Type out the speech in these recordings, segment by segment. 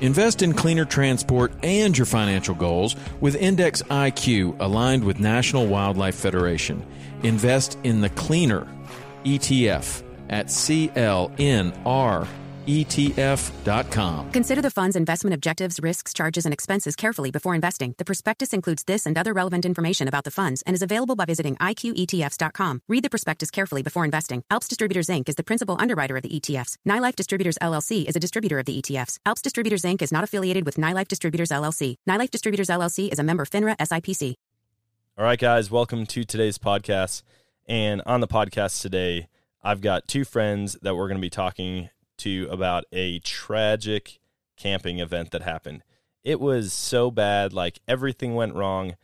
Invest in cleaner transport and your financial goals with Index IQ aligned with National Wildlife Federation. Invest in the cleaner ETF at CLNR ETF.com. Consider the fund's investment objectives, risks, charges, and expenses carefully before investing. The prospectus includes this and other relevant information about the funds and is available by visiting IQETFs.com. Read the prospectus carefully before investing. Alps Distributors Inc. is the principal underwriter of the ETFs. NyLife Distributors LLC is a distributor of the ETFs. Alps Distributors Inc. is not affiliated with NyLife Distributors LLC. NyLife Distributors LLC is a member FINRA SIPC. All right, guys, welcome to today's podcast. And on the podcast today, I've got two friends that we're going to be talking to about a tragic camping event that happened. It was so bad, like everything went wrong.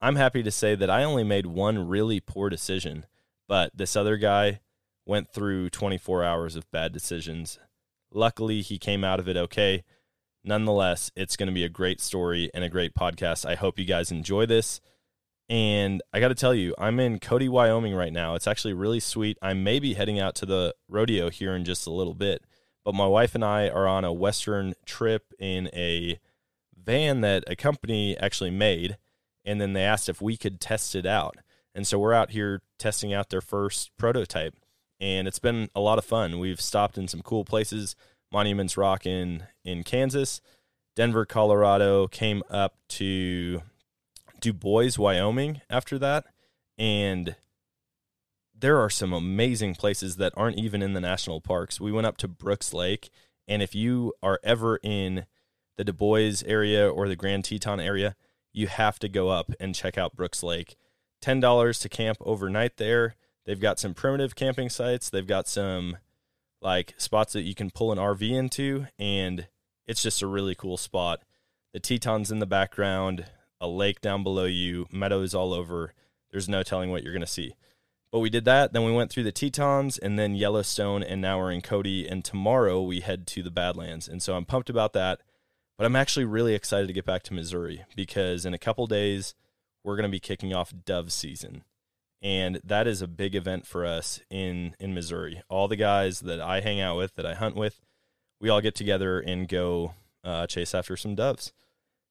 I'm happy to say that I only made one really poor decision, but this other guy went through 24 hours of bad decisions. Luckily, he came out of it okay. Nonetheless, it's going to be a great story and a great podcast. I hope you guys enjoy this. And I got to tell you, I'm in Cody, Wyoming right now. It's actually really sweet. I may be heading out to the rodeo here in just a little bit. But my wife and I are on a Western trip in a van that a company actually made. And then they asked if we could test it out. And so we're out here testing out their first prototype. And it's been a lot of fun. We've stopped in some cool places Monument Rocks in, in Kansas, Denver, Colorado, came up to Dubois, Wyoming after that. And there are some amazing places that aren't even in the national parks. We went up to Brooks Lake, and if you are ever in the Dubois area or the Grand Teton area, you have to go up and check out Brooks Lake. $10 to camp overnight there. They've got some primitive camping sites. They've got some like spots that you can pull an RV into and it's just a really cool spot. The Tetons in the background, a lake down below you, meadows all over. There's no telling what you're going to see. But we did that. Then we went through the Tetons and then Yellowstone, and now we're in Cody. And tomorrow we head to the Badlands. And so I'm pumped about that. But I'm actually really excited to get back to Missouri because in a couple days we're going to be kicking off dove season. And that is a big event for us in, in Missouri. All the guys that I hang out with, that I hunt with, we all get together and go uh, chase after some doves.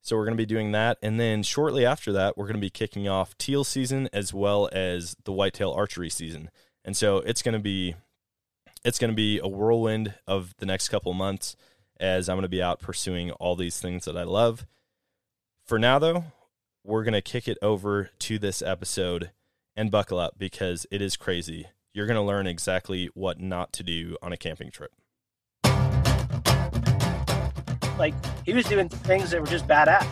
So we're going to be doing that. And then shortly after that, we're going to be kicking off teal season as well as the whitetail archery season. And so it's going to be it's going to be a whirlwind of the next couple months as I'm going to be out pursuing all these things that I love. For now though, we're going to kick it over to this episode and buckle up because it is crazy. You're going to learn exactly what not to do on a camping trip. Like he was doing things that were just badass.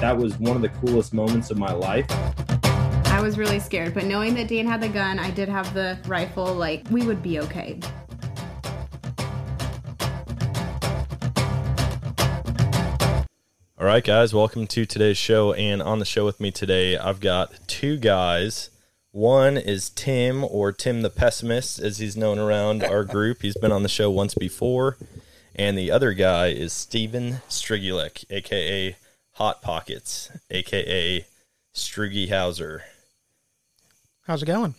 That was one of the coolest moments of my life. I was really scared, but knowing that Dan had the gun, I did have the rifle, like we would be okay. All right, guys, welcome to today's show. And on the show with me today, I've got two guys. One is Tim, or Tim the Pessimist, as he's known around our group. He's been on the show once before and the other guy is Steven Strygulec, aka Hot Pockets, aka Striggy Hauser. How's it going?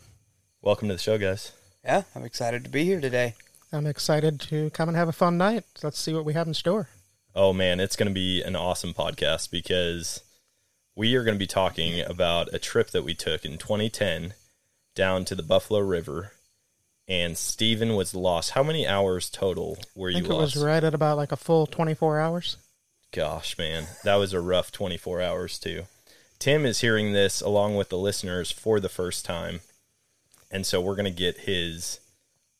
Welcome to the show, guys. Yeah, I'm excited to be here today. I'm excited to come and have a fun night. Let's see what we have in store. Oh man, it's going to be an awesome podcast because we are going to be talking about a trip that we took in 2010 down to the Buffalo River and Steven was lost. How many hours total were you I think lost? it was right at about like a full 24 hours. Gosh, man, that was a rough 24 hours too. Tim is hearing this along with the listeners for the first time, and so we're going to get his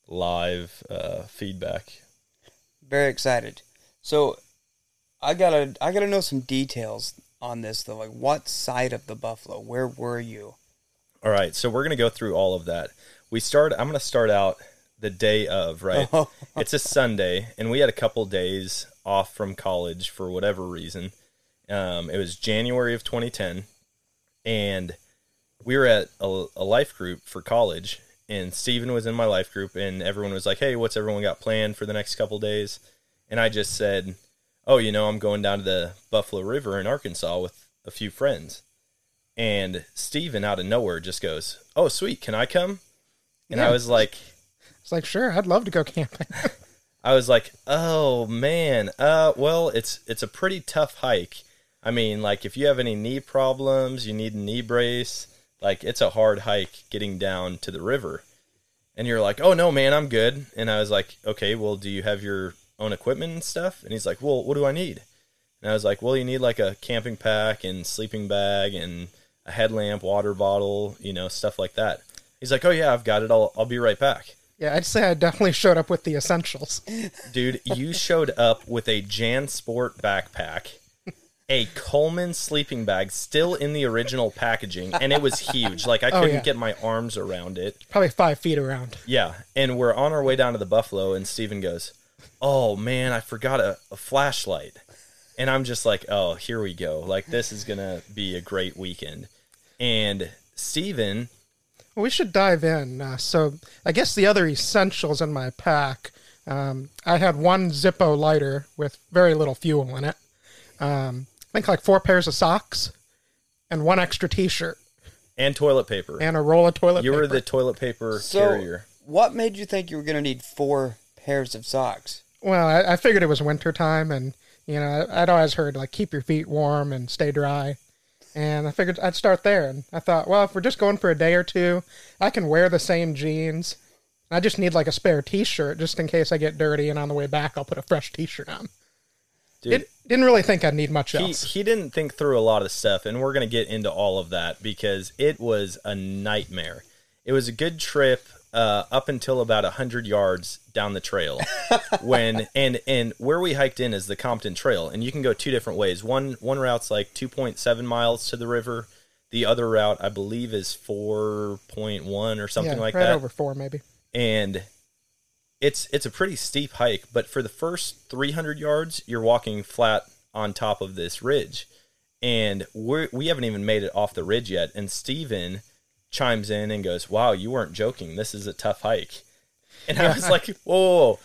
live uh, feedback. Very excited. So, I gotta I gotta know some details on this though. Like, what side of the buffalo? Where were you? All right, so we're going to go through all of that we start i'm going to start out the day of right? It's a sunday and we had a couple days off from college for whatever reason. Um, it was january of 2010 and we were at a, a life group for college and Steven was in my life group and everyone was like hey what's everyone got planned for the next couple days? And i just said oh you know i'm going down to the buffalo river in arkansas with a few friends. And Steven out of nowhere just goes oh sweet can i come and yeah. I was like, it's like, sure, I'd love to go camping. I was like, "Oh man, uh, well, it's it's a pretty tough hike. I mean, like if you have any knee problems, you need a knee brace. Like it's a hard hike getting down to the river." And you're like, "Oh no, man, I'm good." And I was like, "Okay, well, do you have your own equipment and stuff?" And he's like, "Well, what do I need?" And I was like, "Well, you need like a camping pack and sleeping bag and a headlamp, water bottle, you know, stuff like that." He's like, "Oh yeah, I've got it. I'll I'll be right back." Yeah, I'd say I definitely showed up with the essentials. Dude, you showed up with a JanSport backpack, a Coleman sleeping bag still in the original packaging, and it was huge. Like I Oh, couldn't yeah. get my arms around it. Probably five feet around. Yeah, and we're on our way down to the Buffalo, and Steven goes, "Oh man, I forgot a, a flashlight," and I'm just like, "Oh, here we go! Like this is gonna be a great weekend." And Steven, Well, we should dive in. Uh, so, I guess the other essentials in my pack, um, I had one Zippo lighter with very little fuel in it. Um, I think like four pairs of socks and one extra T-shirt and toilet paper. and a roll of toilet you paper. were the toilet paper So, carrier. what made you think you were going to need four pairs of socks? Well, I, I figured it was winter time, and you know, I'd always heard like keep your feet warm and stay dry, and I figured I'd start there. And I thought, well, if we're just going for a day or two, I can wear the same jeans. I just need like a spare T-shirt just in case I get dirty, and on the way back I'll put a fresh T-shirt on. Dude, Did, didn't really think I'd need much he, else. he didn't think through a lot of stuff and we're going to get into all of that because it was a nightmare it was a good trip uh, up until about 100 yards down the trail when and and where we hiked in is the compton trail and you can go two different ways. One one route's like 2.7 miles to the river. The other route i believe is 4.1 or something yeah, like right that. over four maybe. and it's it's a pretty steep hike but for the first 300 yards you're walking flat on top of this ridge. And we're, we haven't even made it off the ridge yet. And steven chimes in and goes wow you weren't joking this is a tough hike and i was like whoa, whoa, whoa.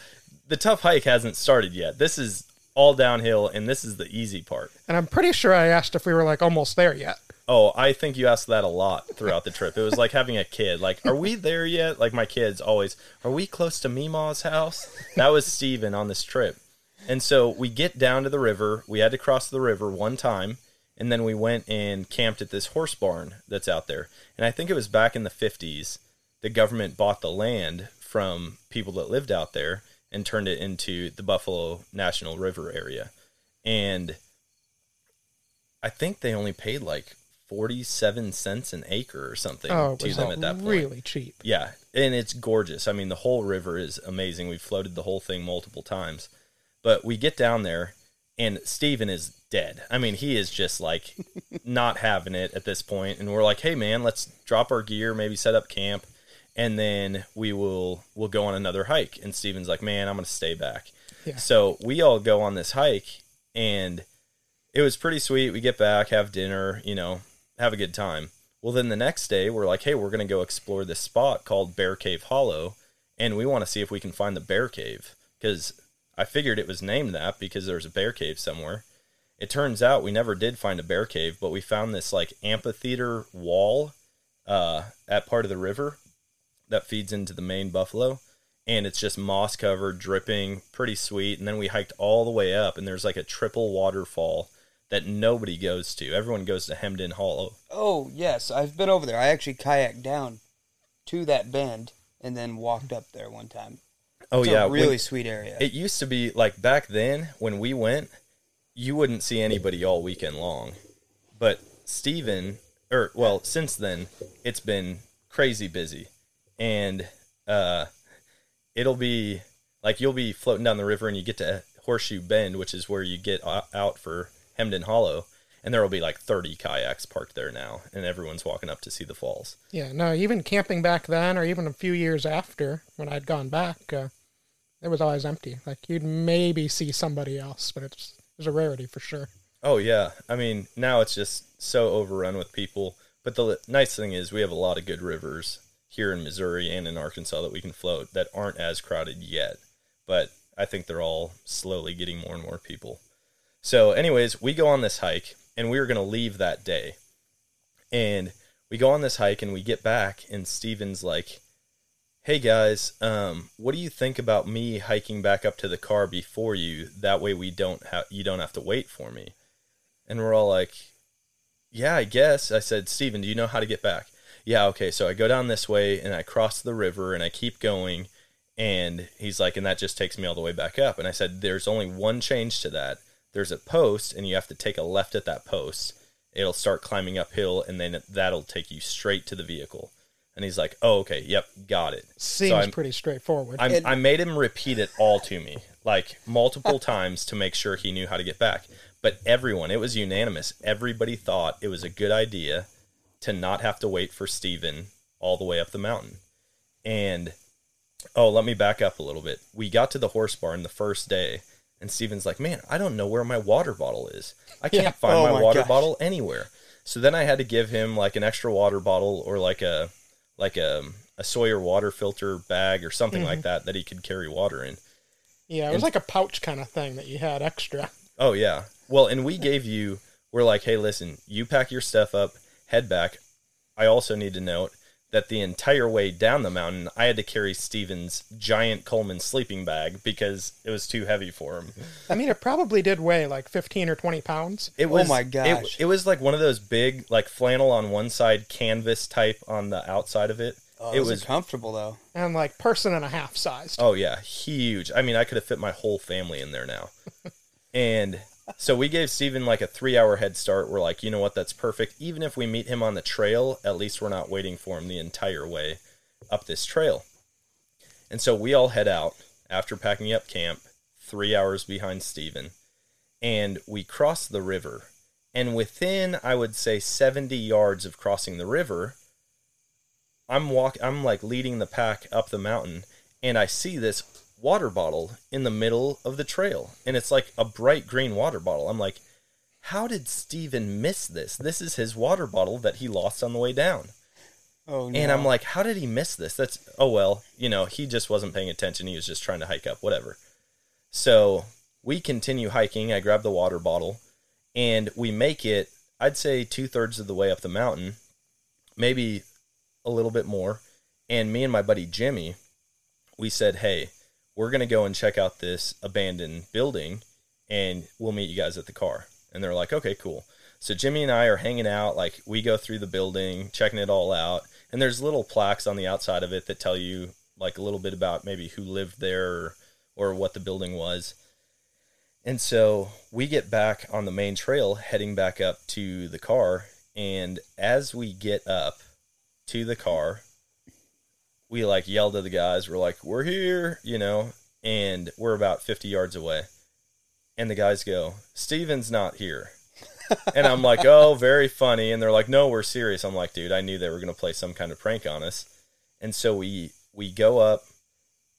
the tough hike hasn't started yet this is all downhill and this is the easy part And I'm pretty sure I asked if we were like almost there yet. Oh, I think you asked that a lot throughout the trip. It was like having a kid. Like, are we there yet? Like my kids always, are we close to Mima's house? That was Steven on this trip. And so we get down to the river. We had to cross the river one time, and then we went and camped at this horse barn that's out there. And I think it was back in the 50s. The government bought the land from people that lived out there and turned it into the Buffalo National River area. And I think they only paid like 47 cents an acre or something Oh, to them at that point. really cheap. Yeah, and it's gorgeous. I mean, the whole river is amazing. We've floated the whole thing multiple times. But we get down there, and Steven is dead. I mean, he is just like not having it at this point. And we're like, hey, man, let's drop our gear, maybe set up camp, and then we will we'll go on another hike. And Steven's like, man, I'm going to stay back. Yeah. So we all go on this hike, and it was pretty sweet. We get back, have dinner, you know, have a good time. Well, then the next day, we're like, hey, we're going to go explore this spot called Bear Cave Hollow, and we want to see if we can find the bear cave because I figured it was named that because there's a bear cave somewhere. It turns out we never did find a bear cave, but we found this like amphitheater wall uh, at part of the river that feeds into the main buffalo. And it's just moss covered, dripping, pretty sweet. And then we hiked all the way up, and there's like a triple waterfall that nobody goes to. Everyone goes to Hemmed In Hollow. Oh, yes, I've been over there. I actually kayaked down to that bend and then walked up there one time. Oh It's yeah, a really when- sweet area. It used to be like back then when we went, you wouldn't see anybody all weekend long. But Steven, or well, since then, it's been crazy busy. And uh, it'll be like you'll be floating down the river and you get to Horseshoe Bend, which is where you get out for Hemmed In Hollow. And there will be like 30 kayaks parked there now, and everyone's walking up to see the falls. Yeah, no, even camping back then, or even a few years after when I'd gone back, uh, it was always empty. Like you'd maybe see somebody else, but it's it was a rarity for sure. Oh yeah, I mean now it's just so overrun with people. But the nice thing is we have a lot of good rivers here in Missouri and in Arkansas that we can float that aren't as crowded yet. But I think they're all slowly getting more and more people. So, anyways, we go on this hike and we were going to leave that day. And we go on this hike and we get back and Steven's like, "Hey guys, um, what do you think about me hiking back up to the car before you? That way we don't have you don't have to wait for me." And we're all like, "Yeah, I guess." I said, "Steven, do you know how to get back?" Yeah, okay. So I go down this way and I cross the river and I keep going. And he's like, and that just takes me all the way back up. And I said, there's only one change to that. There's a post, and you have to take a left at that post. It'll start climbing uphill, and then that'll take you straight to the vehicle. And he's like, oh, okay, yep, got it. Seems So I'm- pretty straightforward. I'm, I made him repeat it all to me, like multiple times to make sure he knew how to get back. But everyone, it was unanimous. Everybody thought it was a good idea to not have to wait for Steven all the way up the mountain. And oh, let me back up a little bit. We got to the horse barn the first day, and Steven's like, Man, I don't know where my water bottle is. I can't Yeah. find Oh my, my water gosh. bottle anywhere. So then I had to give him like an extra water bottle or like a like a a Sawyer water filter bag or something like mm-hmm. that that he could carry water in. yeah, it was like a pouch kind of thing that you had extra. Oh yeah. Well, and we gave you we're like, "Hey, listen, you pack your stuff up, head back. I also need to note that the entire way down the mountain, I had to carry Steven's giant Coleman sleeping bag because it was too heavy for him. I mean, it probably did weigh like 15 or 20 pounds. It oh was my gosh. it was like one of those big like flannel on one side, canvas type on the outside of it. Oh, it was comfortable though. And like person and a half sized. Oh yeah, huge. I mean, I could have fit my whole family in there now. and so we gave Steven like a three hour head start. We're like, you know what, that's perfect. Even if we meet him on the trail, at least we're not waiting for him the entire way up this trail. And so we all head out after packing up camp, three hours behind Steven, and we cross the river. And within, I would say, 70 yards of crossing the river, I'm walk I'm like leading the pack up the mountain and I see this water bottle in the middle of the trail and it's like a bright green water bottle. I'm like, how did Steven miss this? This is his water bottle that he lost on the way down. Oh no. And I'm like, how did he miss this? That's oh well, you know, he just wasn't paying attention. He was just trying to hike up, whatever. So we continue hiking. I grab the water bottle and we make it, I'd say two thirds of the way up the mountain, maybe a little bit more. And me and my buddy Jimmy, we said, hey, we're going to go and check out this abandoned building and we'll meet you guys at the car. And they're like, okay, cool. So Jimmy and I are hanging out, like we go through the building, checking it all out, and there's little plaques on the outside of it that tell you like a little bit about maybe who lived there or, or what the building was. And so we get back on the main trail, heading back up to the car, and as we get up to the car, we like yelled at the guys, we're like, "We're here," you know, and we're about 50 yards away. And the guys go, "Steven's not here." and I'm like, oh, very funny. And they're like, no, we're serious. I'm like, dude, I knew they were going to play some kind of prank on us. And so we we go up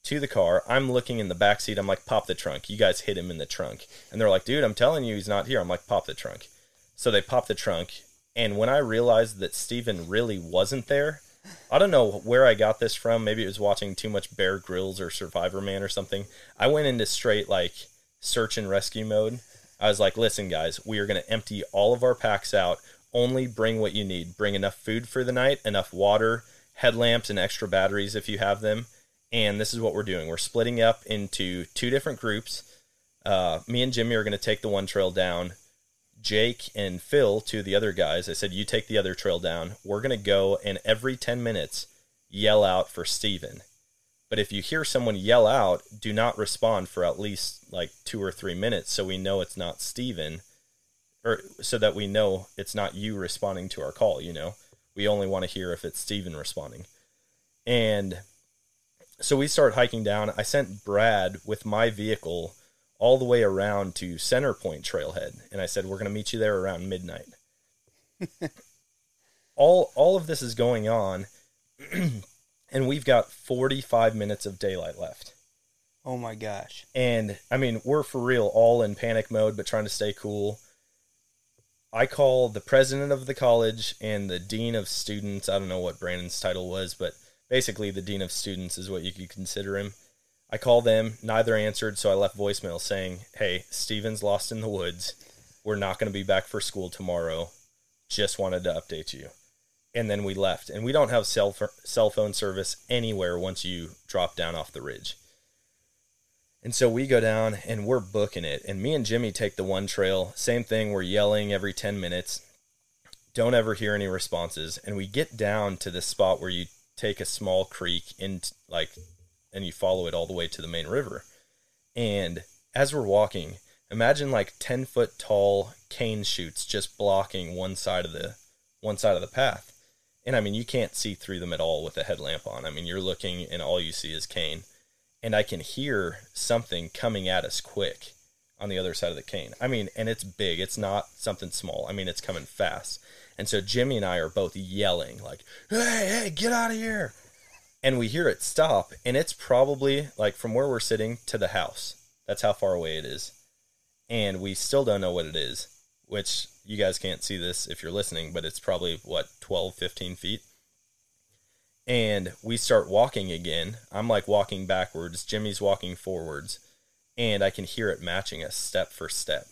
to the car. I'm looking in the back seat. I'm like, pop the trunk. You guys hit him in the trunk. And they're like, dude, I'm telling you, he's not here. I'm like, pop the trunk. So they pop the trunk. And when I realized that Steven really wasn't there, I don't know where I got this from. Maybe it was watching too much Bear Grylls or Survivorman or something. I went into straight like search and rescue mode. I was like, listen, guys, we are going to empty all of our packs out. Only bring what you need. Bring enough food for the night, enough water, headlamps, and extra batteries if you have them. And this is what we're doing. We're splitting up into two different groups. Uh, me and Jimmy are going to take the one trail down. Jake and Phil, of the other guys, I said, you take the other trail down. We're going to go and every 10 minutes yell out for Steven. But if you hear someone yell out, do not respond for at least like two or three minutes so we know it's not Steven or so that we know it's not you responding to our call, you know. We only want to hear if it's Steven responding. And so we start hiking down. I sent Brad with my vehicle all the way around to Center Point Trailhead, and I said we're going to meet you there around midnight. all all of this is going on, and we've got 45 minutes of daylight left. oh my gosh. And I mean, we're for real all in panic mode, but trying to stay cool. I call the president of the college and the dean of students. I don't know what Brandon's title was, but basically the dean of students is what you could consider him. I call them, neither answered, so I left voicemail saying, Hey, Steven's lost in the woods. We're not going to be back for school tomorrow. Just wanted to update you. and then we left. And we don't have cell cell phone service anywhere once you drop down off the ridge. And so we go down and we're booking it. And me and Jimmy take the one trail. Same thing. We're yelling every 10 minutes. Don't ever hear any responses. And we get down to this spot where you take a small creek in like, and you follow it all the way to the main river. And as we're walking, imagine like 10 foot tall cane shoots just blocking one side of the one side of the path. And I mean, you can't see through them at all with a headlamp on. I mean, you're looking and all you see is cane and I can hear something coming at us quick on the other side of the cane. I mean, and it's big. It's not something small. I mean, it's coming fast. And so Jimmy and I are both yelling like, "Hey, hey, get out of here!" And we hear it stop, and it's probably like from where we're sitting to the house. That's how far away it is. And we still don't know what it is, which you guys can't see this if you're listening, but it's probably what 12, 15 feet and we start walking again. I'm like walking backwards, Jimmy's walking forwards, and I can hear it matching us step for step.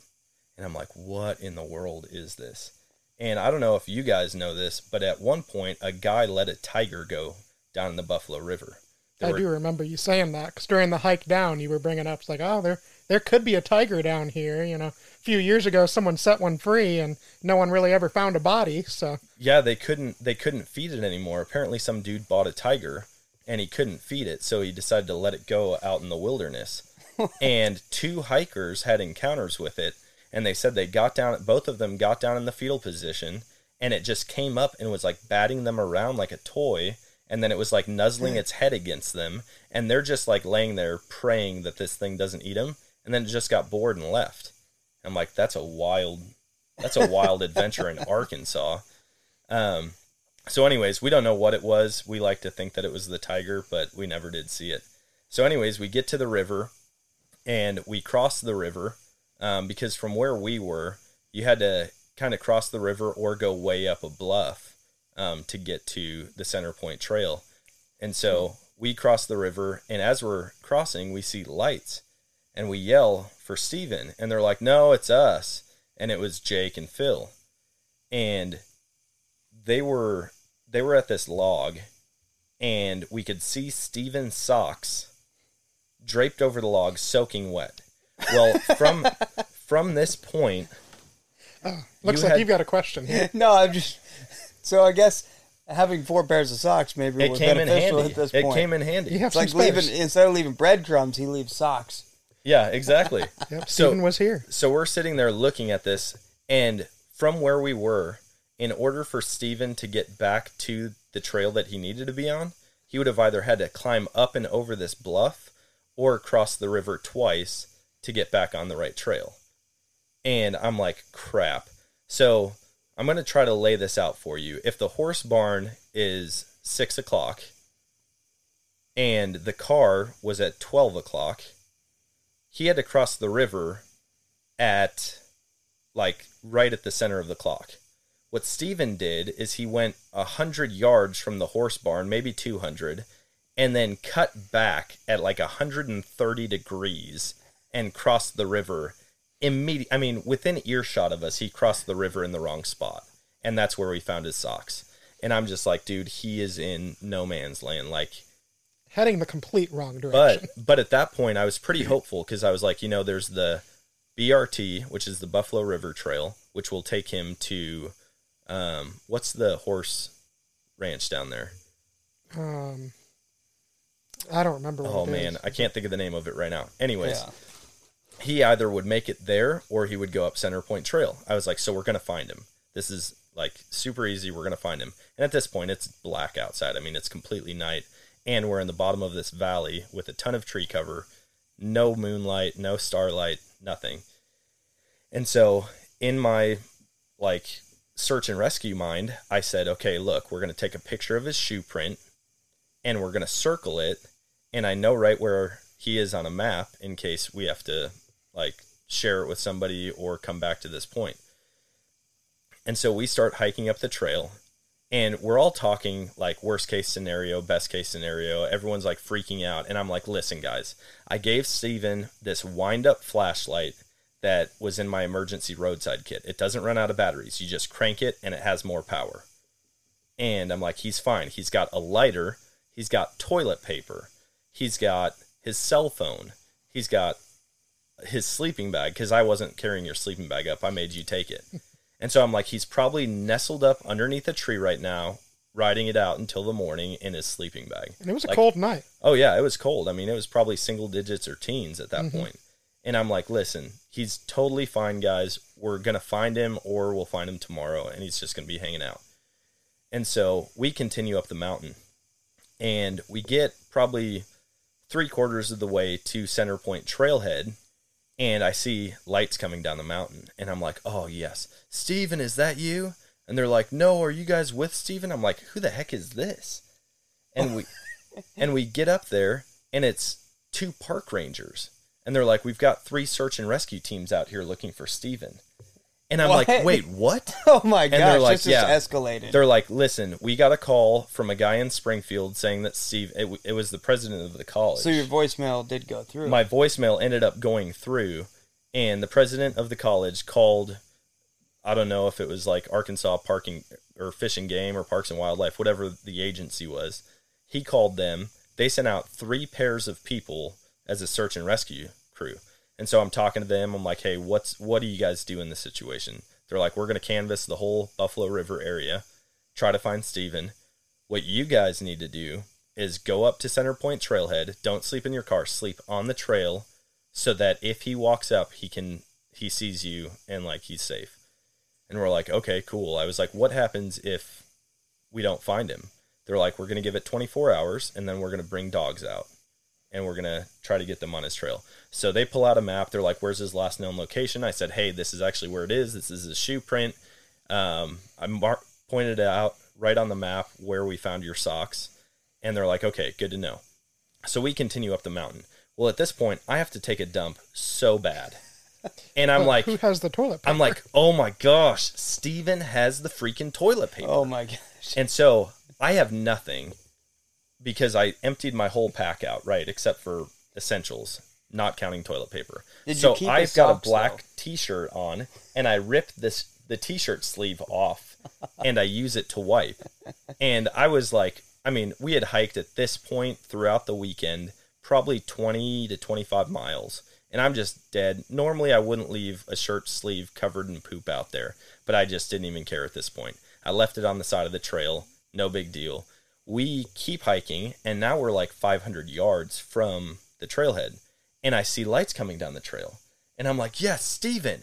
And I'm like, what in the world is this? And I don't know if you guys know this, but at one point, a guy let a tiger go down in the Buffalo River. There I were, do remember you saying that because during the hike down, you were bringing up, it's like, oh, there, there could be a tiger down here. You know, a few years ago someone set one free and no one really ever found a body so yeah they couldn't they couldn't feed it anymore apparently some dude bought a tiger and he couldn't feed it so he decided to let it go out in the wilderness and two hikers had encounters with it and they said they got down both of them got down in the fetal position and it just came up and was like batting them around like a toy and then it was like nuzzling its head against them and they're just like laying there praying that this thing doesn't eat them and then it just got bored and left I'm like, that's a wild, that's a wild adventure in Arkansas. Um, so, anyways, we don't know what it was. We like to think that it was the tiger, but we never did see it. So, anyways, we get to the river and we cross the river um, because from where we were, you had to kind of cross the river or go way up a bluff um, to get to the Center Point Trail. And so we cross the river, and as we're crossing, we see lights and we yell for Steven. And they're like, no, it's us. And it was Jake and Phil. And they were they were at this log and we could see Steven's socks draped over the log soaking wet. Well, from from this point oh, looks you like had, you've got a question no, I'm just so I guess having four pairs of socks maybe it came in handy. At this point. It came in handy. You have it's like leaving instead of leaving breadcrumbs, he leaves socks. Yeah, exactly. yep, so, Steven was here. So we're sitting there looking at this, and from where we were, in order for Steven to get back to the trail that he needed to be on, he would have either had to climb up and over this bluff or cross the river twice to get back on the right trail. And I'm like, crap. So I'm going to try to lay this out for you. If the horse barn is six o'clock and the car was at 12 o'clock, he had to cross the river at like right at the center of the clock. What Steven did is he went a hundred yards from the horse barn, maybe two hundred, and then cut back at like hundred and thirty degrees and crossed the river immediate. I mean, within earshot of us, he crossed the river in the wrong spot, and that's where we found his socks. And I'm just like, dude, he is in no man's land. Like heading the complete wrong direction. But but at that point, I was pretty hopeful because I was like, you know, there's the BRT, which is the Buffalo River Trail, which will take him to um, what's the horse ranch down there? Um, I don't remember. oh man, is. I can't think of the name of it right now. Anyways. Yeah. He either would make it there or he would go up Center Point Trail. I was like, so we're gonna find him. This is like super easy. We're gonna find him. And at this point, it's black outside. I mean, it's completely night and we're in the bottom of this valley with a ton of tree cover, no moonlight, no starlight, nothing. And so in my like search and rescue mind, I said, okay, look, we're to take a picture of his shoe print and we're to circle it. And I know right where he is on a map in case we have to like share it with somebody or come back to this point. And so we start hiking up the trail and we're all talking like worst case scenario, best case scenario. Everyone's like freaking out. And I'm like, listen, guys, I gave Steven this wind up flashlight that was in my emergency roadside kit. It doesn't run out of batteries. You just crank it and it has more power. And I'm like, he's fine. He's got a lighter, he's got toilet paper, he's got his cell phone, he's got his sleeping bag because I wasn't carrying your sleeping bag up. I made you take it. And so I'm like, he's probably nestled up underneath a tree right now, riding it out until the morning in his sleeping bag. And it was a cold night. Oh yeah, it was cold. I mean, it was probably single digits or teens at that mm-hmm. point. And I'm like, listen, he's totally fine, guys. We're gonna find him, or we'll find him tomorrow, and he's just gonna be hanging out. And so we continue up the mountain, and we get probably three quarters of the way to Center Point Trailhead, and I see lights coming down the mountain, and I'm like, oh yes, Steven, is that you? And they're like, no, are you guys with Steven? I'm like, who the heck is this? And we and we get up there and it's two park rangers and they're like we've got three search and rescue teams out here looking for steven and i'm like wait what Oh my gosh, they're like, this yeah. just escalated. they're like listen we got a call from a guy in springfield saying that steve it, it was the president of the college so your voicemail did go through. my voicemail ended up going through and the president of the college called i don't know if it was like arkansas parking or fish and game or parks and wildlife whatever the agency was he called them they sent out three pairs of people as a search and rescue crew and so i'm talking to them i'm like hey what's what do you guys do in this situation they're like we're going to canvass the whole buffalo river area try to find steven what you guys need to do is go up to Center Point Trailhead. Don't sleep in your car. Sleep on the trail so that if he walks up, he can he sees you and like he's safe. And we're like, okay, cool. I was like, what happens if we don't find him? They're like, we're gonna give it 24 hours and then we're gonna bring dogs out and we're gonna try to get them on his trail. So they pull out a map. They're like, where's his last known location? I said, hey, this is actually where it is. This is his shoe print. Um, I mar- pointed out right on the map where we found your socks, and they're like, okay, good to know. So we continue up the mountain. Well, at this point, I have to take a dump so bad, and I'm But like, who has the toilet paper? I'm like, oh my gosh, Steven has the freaking toilet paper. oh my gosh. And so I have nothing because I emptied my whole pack out, right, except for essentials, not counting toilet paper. Did you so I've got a black though? t-shirt on and I ripped this the t-shirt sleeve off and I use it to wipe. And I was like, I mean, we had hiked at this point throughout the weekend probably 20 to 25 miles. And I'm just dead. Normally, I wouldn't leave a shirt sleeve covered in poop out there, but I just didn't even care at this point. I left it on the side of the trail. No big deal. We keep hiking, and now we're like 500 yards from the trailhead. And I see lights coming down the trail. And I'm like, yes, Steven.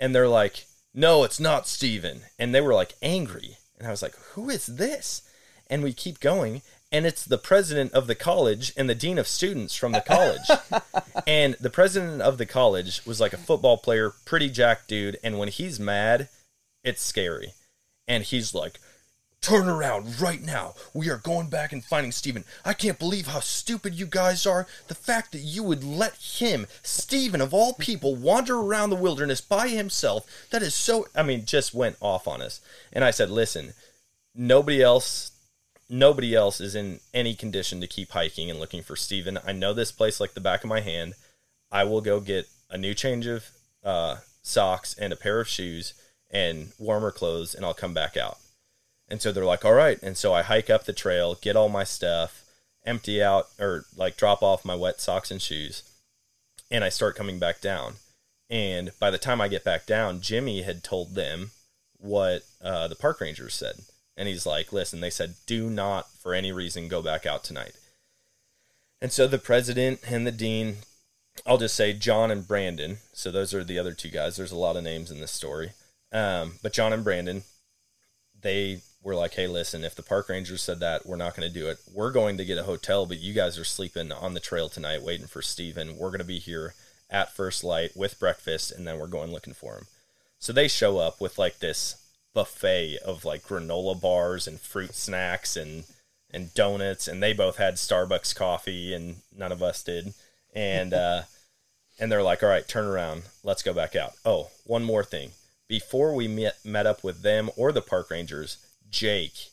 And they're like, no, it's not Steven. And they were like angry. And I was like, who is this? And we keep going. And it's the president of the college and the dean of students from the college. and the president of the college was like a football player, pretty jack dude. And when he's mad, it's scary. And he's like, Turn around right now. We are going back and finding Steven. I can't believe how stupid you guys are. The fact that you would let him, Steven of all people, wander around the wilderness by himself, that is so. I mean, just went off on us. And I said, listen, nobody else. Nobody else is in any condition to keep hiking and looking for Steven. I know this place like the back of my hand. I will go get a new change of uh, socks and a pair of shoes and warmer clothes, and I'll come back out. And so they're like, all right. And so I hike up the trail, get all my stuff, empty out or like drop off my wet socks and shoes, and I start coming back down. And by the time I get back down, Jimmy had told them what uh, the park rangers said. And he's like, listen, they said, do not for any reason go back out tonight. And so the president and the dean, I'll just say John and Brandon. So those are the other two guys. There's a lot of names in this story. Um, but John and Brandon, they were like, hey, listen, if the park rangers said that, we're not going to do it. We're going to get a hotel, but you guys are sleeping on the trail tonight waiting for Steven. We're going to be here at first light with breakfast, and then we're going looking for him. So they show up with like this buffet of like granola bars and fruit snacks and and donuts, and they both had Starbucks coffee, and none of us did. And uh, and they're like, "All right, turn around, let's go back out." Oh, one more thing. Before we met met up with them or the park rangers, Jake,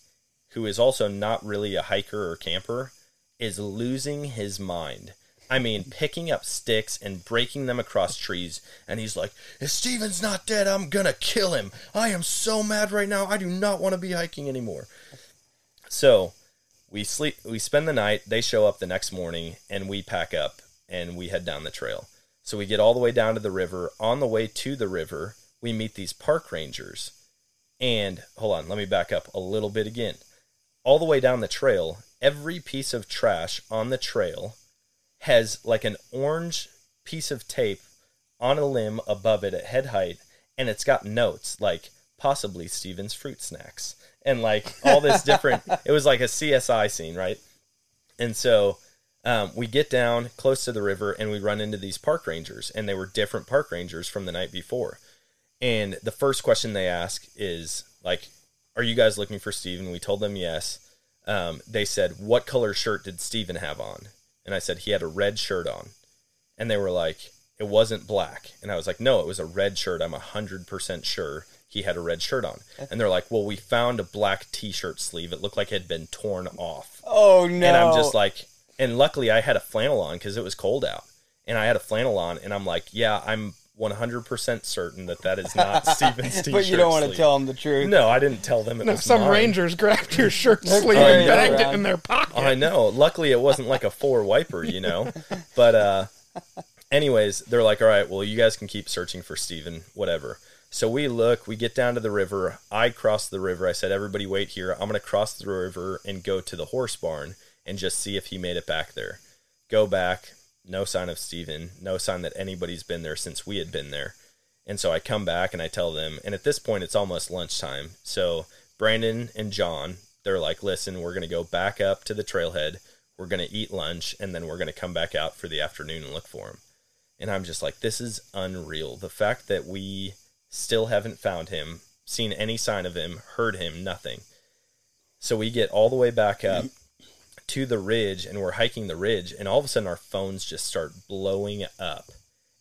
who is also not really a hiker or camper, is losing his mind. I mean, picking up sticks and breaking them across trees, and he's like, If Steven's not dead, I'm gonna kill him. I am so mad right now. I do not want to be hiking anymore. So we sleep, we spend the night. They show up the next morning, and we pack up and we head down the trail. So we get all the way down to the river. On the way to the river, we meet these park rangers. And hold on, let me back up a little bit again. All the way down the trail, every piece of trash on the trail has like an orange piece of tape on a limb above it at head height, and it's got notes like possibly Steven's fruit snacks and like all this different. it was like a CSI scene, right? And so um, we get down close to the river and we run into these park rangers, and they were different park rangers from the night before. And the first question they ask is like, "Are you guys looking for Steven?" We told them yes. Um, they said, "What color shirt did Steven have on?" And I said he had a red shirt on, and they were like, "It wasn't black." And I was like, "No, it was a red shirt. I'm hundred percent sure." He had a red shirt on. And they're like, well, we found a black t shirt sleeve. It looked like it had been torn off. Oh no! And I'm just like, and luckily I had a flannel on because it was cold out, and I had a flannel on, and I'm like, yeah, I'm 100% certain that that is not Steven's t-shirt. but you don't want to tell them the truth. No, I didn't tell them it And if was some mine. rangers grabbed your shirt sleeve carrying and it bagged it in their pocket. I know. Luckily, it wasn't like a four wiper, you know. But uh, anyways, they're like, "All right, well, you guys can keep searching for Steven, whatever." So we look. We get down to the river. I cross the river. I said, "Everybody, wait here. I'm gonna cross the river and go to the horse barn and just see if he made it back there." Go back. No sign of Steven. No sign that anybody's been there since we had been there. And so I come back and I tell them, and at this point it's almost lunchtime. So Brandon and John, they're like, listen, we're going to go back up to the trailhead. We're going to eat lunch, and then we're going to come back out for the afternoon and look for him. And I'm just like, this is unreal. The fact that we still haven't found him, seen any sign of him, heard him, nothing. So we get all the way back up to the ridge and we're hiking the ridge, and all of a sudden our phones just start blowing up.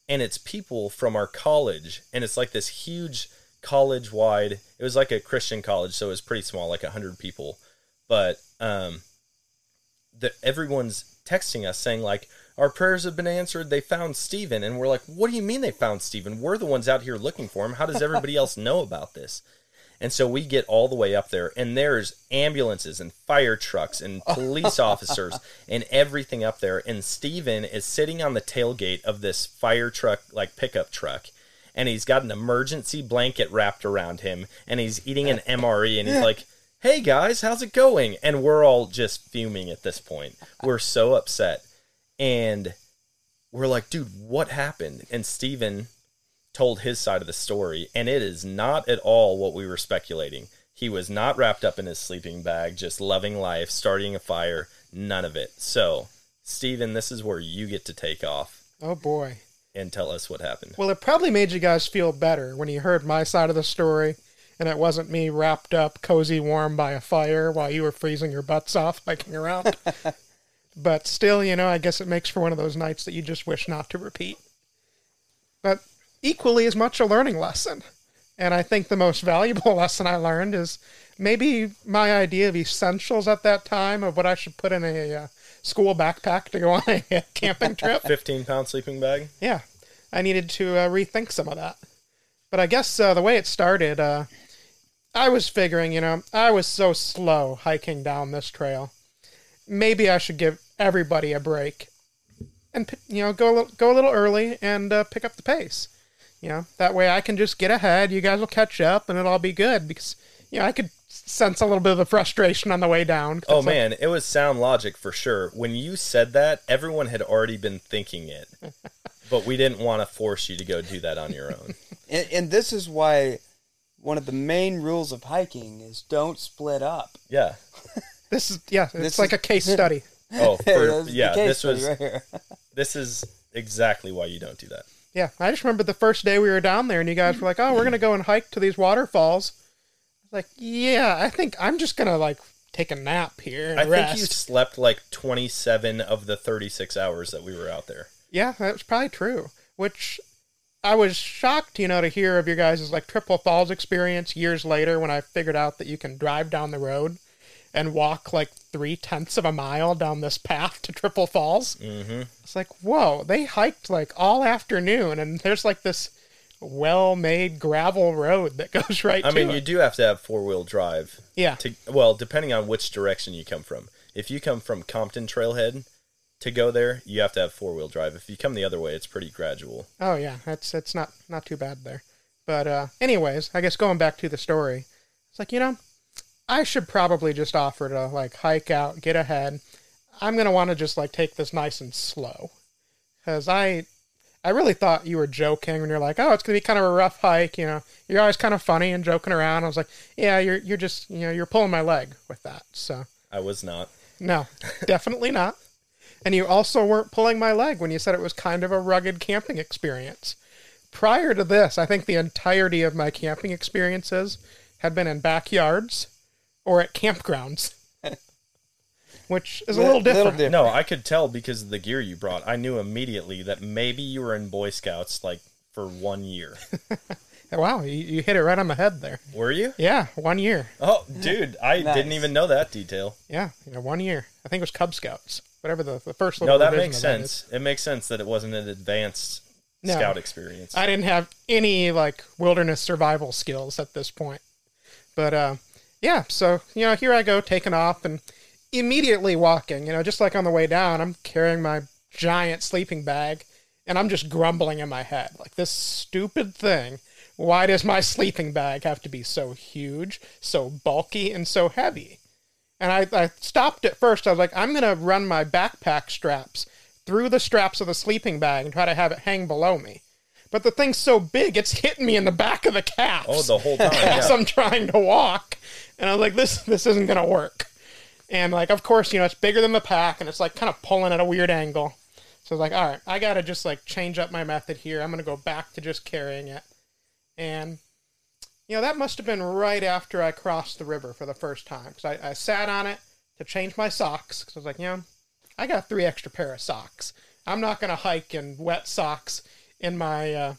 And it's people from our college and it's like this huge college wide it was like a christian college so it was pretty small like 100 people. But um that everyone's texting us saying like our prayers have been answered. They found Steven. and we're like what do you mean they found Steven? we're the ones out here looking for him. How does everybody else know about this and so we get all the way up there, and there's ambulances and fire trucks and police officers and everything up there. And Steven is sitting on the tailgate of this fire truck, like pickup truck, and he's got an emergency blanket wrapped around him, and he's eating an MRE, and he's like, Hey guys, how's it going? And we're all just fuming at this point. We're so upset. And we're like, dude, what happened? And Steven told his side of the story, and it is not at all what we were speculating. He was not wrapped up in his sleeping bag, just loving life, starting a fire, none of it. So, Steven, this is where you get to take off Oh boy. and tell us what happened. Well, it probably made you guys feel better when you heard my side of the story, and it wasn't me wrapped up, cozy, warm by a fire while you were freezing your butts off hiking around. but still, you know, I guess it makes for one of those nights that you just wish not to repeat. But equally as much a learning lesson. And I think the most valuable lesson I learned is maybe my idea of essentials at that time of what I should put in a uh, school backpack to go on a camping trip. 15 pound sleeping bag? Yeah, I needed to uh, rethink some of that. But I guess uh, the way it started, uh, I was figuring, you know, I was so slow hiking down this trail. Maybe I should give everybody a break, and you know, go a little, go a little early and uh, pick up the pace. You know, that way I can just get ahead. You guys will catch up, and it'll all be good because you know I could sense a little bit of the frustration on the way down. Oh it's like- man, it was sound logic for sure. When you said that, everyone had already been thinking it. but we didn't want to force you to go do that on your own. And, and this is why one of the main rules of hiking is don't split up. Yeah. this is yeah, it's This like is- a case study. Oh, for, yeah. This was right this is exactly why you don't do that. Yeah, I just remember the first day we were down there, and you guys were like, "Oh, we're gonna go and hike to these waterfalls." I was like, "Yeah, I think I'm just gonna like take a nap here and I rest." think you slept like 27 of the 36 hours that we were out there. Yeah, that was probably true. Which I was shocked, you know, to hear of your guys' like Triple Falls experience years later when I figured out that you can drive down the road and walk like three tenths of a mile down this path to Triple Falls. Mm-hmm. It's like, whoa, they hiked like all afternoon, and there's like this well-made gravel road that goes right I to mean, it. you do have to have four wheel drive. Yeah. To well, depending on which direction you come from. If you come from Compton Trailhead to go there, you have to have four wheel drive. If you come the other way, it's pretty gradual. Oh yeah, that's it's not not too bad there. But uh anyways, I guess going back to the story, it's like, you know, I should probably just offer to like hike out, get ahead. I'm going to want to just like take this nice and slow. Cuz I I really thought you were joking when you're like, "Oh, it's going to be kind of a rough hike, you know. You're always kind of funny and joking around." I was like, "Yeah, you're you're just, you know, you're pulling my leg with that." So, I was not. no, definitely not. And you also weren't pulling my leg when you said it was kind of a rugged camping experience. Prior to this, I think the entirety of my camping experiences had been in backyards or at campgrounds, which is a little different. No, I could tell because of the gear you brought. I knew immediately that maybe you were in Boy Scouts like for one year. Wow, you, you hit it right on the head there. Were you? Yeah, one year. Oh, dude, I Nice. didn't even know that detail. Yeah, yeah, one year. I think it was Cub Scouts, whatever the, the first little No, that revision makes of that is. sense. It makes sense that it wasn't an advanced No. scout experience. I didn't have any like wilderness survival skills at this point. But uh, yeah, so you know, here I go taking off and immediately walking. You know, just like on the way down, I'm carrying my giant sleeping bag, and I'm just grumbling in my head like this stupid thing. Why does my sleeping bag have to be so huge, so bulky, and so heavy? And I, I stopped at first. I was like, I'm going to run my backpack straps through the straps of the sleeping bag and try to have it hang below me. But the thing's so big, it's hitting me in the back of the calf. oh, the whole time. as Yeah. I'm trying to walk. And I was like, this this isn't gonna work. And like, of course, you know, it's bigger than the pack, and it's like kind of pulling at a weird angle. So I was like, all right, I gotta just like change up my method here. I'm gonna go back to just carrying it. And you know, that must have been right after I crossed the river for the first time because I, I sat on it to change my socks because I was like, you know, I got three extra pair of socks. I'm not gonna hike in wet socks in my. Uh,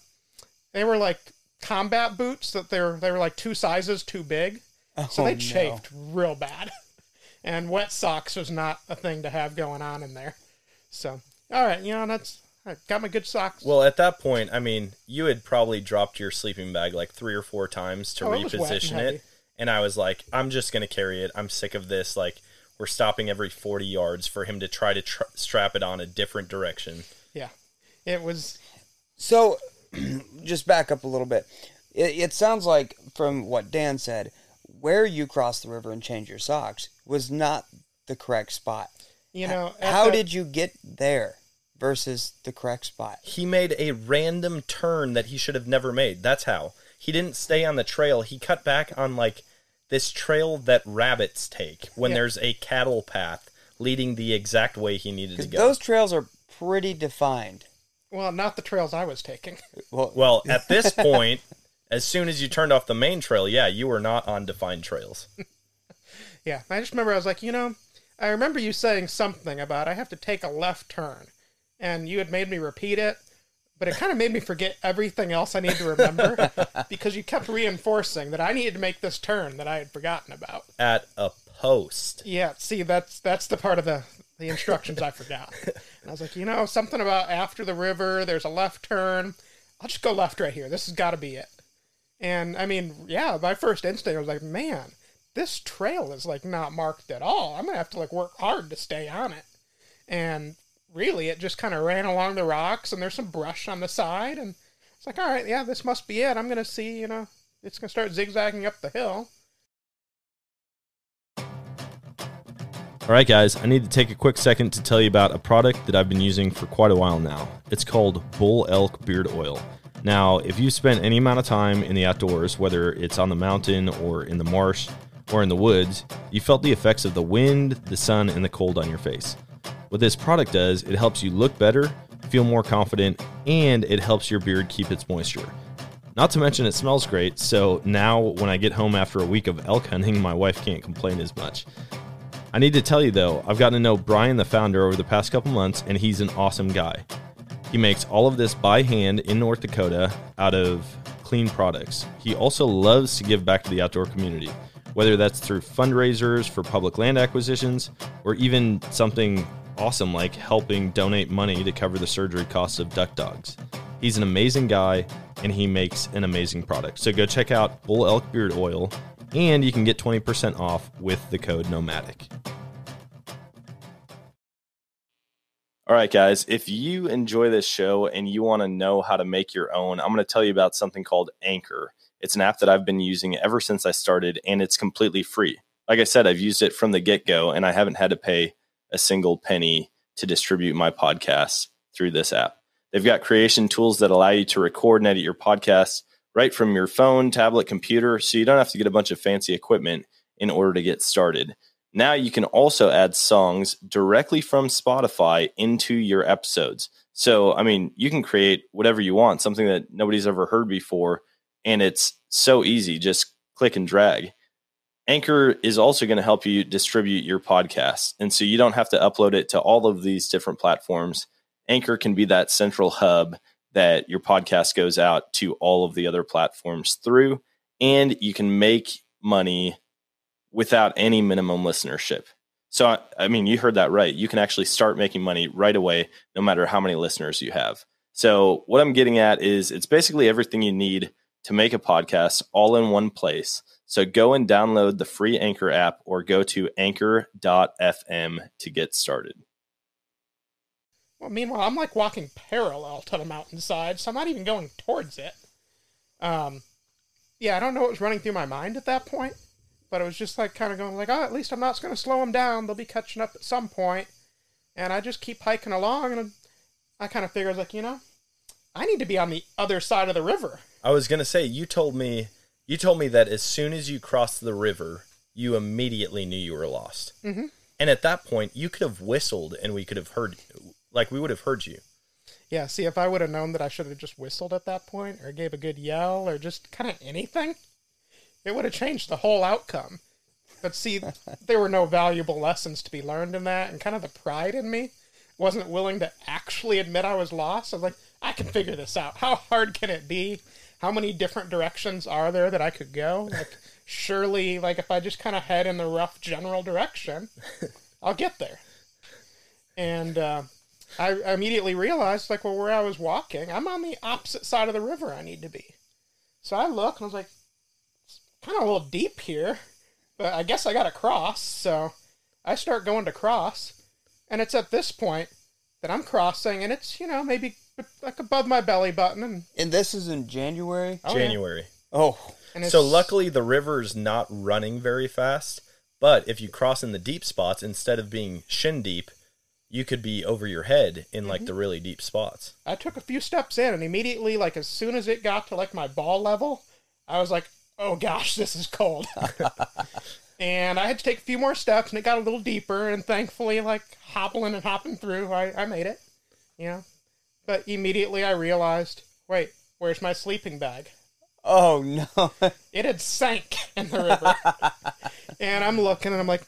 they were like combat boots that they were they were like two sizes too big, so Oh, they no. chafed real bad. And wet socks was not a thing to have going on in there. So all right, you know that's I got my good socks. Well, at that point, I mean, you had probably dropped your sleeping bag like three or four times to Oh, it and reposition it. And I was like, I'm just going to carry it. I'm sick of this. Like, we're stopping every 40 yards for him to try to tr- strap it on a different direction. yeah, it was So, just back up a little bit. It, it sounds like, from what Dan said, where you crossed the river and changed your socks was not the correct spot. you know How the- did you get there versus the correct spot? He made a random turn that he should have never made. That's how. He didn't stay on the trail. He cut back on like this trail that rabbits take when Yeah. there's a cattle path leading the exact way he needed to go. those trails are pretty defined. well not the trails I was taking. Well, Well, at this point, as soon as you turned off the main trail, yeah, you were not on defined trails. Yeah, I just remember I was like, you know, I remember you saying something about I have to take a left turn, and you had made me repeat it, but it kind of made me forget everything else I need to remember because you kept reinforcing that I needed to make this turn that I had forgotten about. At a post. Yeah, see, that's that's the part of the the instructions I forgot. And I was like, you know, something about after the river, there's a left turn. I'll just go left right here. This has got to be it. And I mean, yeah, my first instinct was like, man, this trail is like not marked at all. I'm gonna have to like work hard to stay on it. And really, it just kind of ran along the rocks, and there's some brush on the side, and it's like, all right, yeah, this must be it. I'm gonna see, you know, it's gonna start zigzagging up the hill. All right, guys, I need to take a quick second to tell you about a product that I've been using for quite a while now. It's called Bull Elk Beard Oil. Now, if you spend any amount of time in the outdoors, whether it's on the mountain or in the marsh or in the woods, you felt the effects of the wind, the sun, and the cold on your face. What this product does, it helps you look better, feel more confident, and it helps your beard keep its moisture. Not to mention, it smells great, so now when I get home after a week of elk hunting, my wife can't complain as much. I need to tell you though, I've gotten to know Brian, the founder, over the past couple months, and he's an awesome guy. He makes all of this by hand in North Dakota out of clean products. He also loves to give back to the outdoor community, whether that's through fundraisers for public land acquisitions or even something awesome like helping donate money to cover the surgery costs of duck dogs. He's an amazing guy and he makes an amazing product. So go check out Bull Elk Beard Oil and you can get 20% off with the code Nomadic. All right, guys, if you enjoy this show and you want to know how to make your own, I'm going to tell you about something called Anchor. It's an app that I've been using ever since I started, and it's completely free. Like I said, I've used it from the get go, and I haven't had to pay a single penny to distribute my podcasts through this app. They've got creation tools that allow you to record and edit your podcasts right from your phone, tablet, computer, so you don't have to get a bunch of fancy equipment in order to get started. Now you can also add songs directly from Spotify into your episodes. So, I mean, you can create whatever you want, something that nobody's ever heard before, and it's so easy. Just click and drag. Anchor is also going to help you distribute your podcast. And so you don't have to upload it to all of these different platforms. Anchor can be that central hub that your podcast goes out to all of the other platforms through, and you can make money without any minimum listenership. So, I mean, you heard that right. You can actually start making money right away, no matter how many listeners you have. So, what I'm getting at is it's basically everything you need to make a podcast all in one place. So, go and download the free Anchor app or go to anchor.fm to get started. Well, meanwhile, I'm like walking parallel to the mountainside, so I'm not even going towards it. Um, yeah, I don't know what was running through my mind at that point, but it was just like kind of going like, oh, at least I'm not going to slow them down. They'll be catching up at some point, and I just keep hiking along, and I kind of figured like, you know, I need to be on the other side of the river. I was going to say you told me you told me that as soon as you crossed the river, you immediately knew you were lost. Mm-hmm. And at that point, you could have whistled and we could have heard like we would have heard you. Yeah, see, if I would have known that I should have just whistled at that point, or gave a good yell, or just kind of anything, it would have changed the whole outcome. But see, there were no valuable lessons to be learned in that, and kind of the pride in me wasn't willing to actually admit I was lost. I was like, I can figure this out. How hard can it be? How many different directions are there that I could go? Like, surely, like, if I just kind of head in the rough general direction, I'll get there. And, uh, I immediately realized, like, well, where I was walking, I'm on the opposite side of the river I need to be. So I look and I was like, kind of a little deep here, but I guess I got to cross. So I start going to cross, and it's at this point that I'm crossing, and it's, you know, maybe like above my belly button. And, And this is in January. Oh, yeah. January. Oh, and So luckily the river's not running very fast, but if you cross in the deep spots instead of being shin deep, you could be over your head in like the mm-hmm. really deep spots. I took a few steps in, and immediately, like, as soon as it got to, like, my ball level, I was like, oh gosh, this is cold. and I had to take a few more steps, and it got a little deeper, and thankfully, like, hobbling and hopping through, I, I made it. You know? But immediately I realized, wait, where's my sleeping bag? oh no! It had sank in the river. and I'm looking, and I'm like,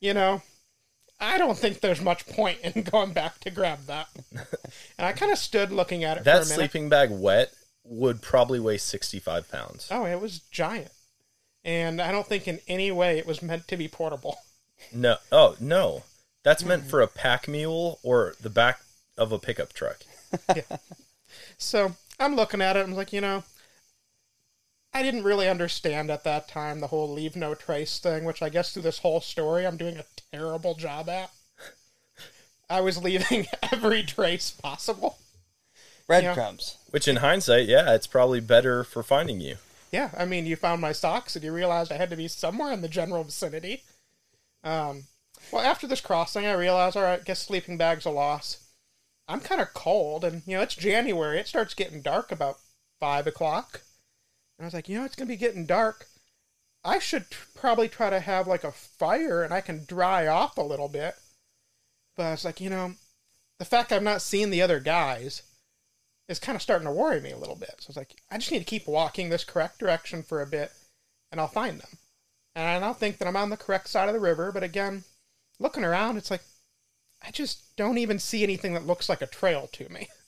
you know, I don't think there's much point in going back to grab that. And I kind of stood looking at it That for a minute. sleeping bag wet would probably weigh 65 pounds. Oh, it was giant. And I don't think in any way it was meant to be portable. No. Oh, no. That's meant mm. for a pack mule or the back of a pickup truck. yeah. So I'm looking at it. I'm like, you know, I didn't really understand at that time the whole leave no trace thing, which I guess through this whole story I'm doing a terrible job at. I was leaving every trace possible. Breadcrumbs. Which in hindsight, yeah, it's probably better for finding you. Yeah, I mean, you found my socks and you realized I had to be somewhere in the general vicinity. Um, well, after this crossing, I realized, all right, guess sleeping bag's a loss. I'm kind of cold, and you know it's January. It starts getting dark about five o'clock, and I was like, you know, it's gonna be getting dark. I should t- probably try to have like a fire, and I can dry off a little bit. But I was like, you know, the fact I'm not seeing the other guys is kind of starting to worry me a little bit. So I was like, I just need to keep walking this correct direction for a bit, and I'll find them. And I don't think that I'm on the correct side of the river, but again, looking around, it's like I just don't even see anything that looks like a trail to me.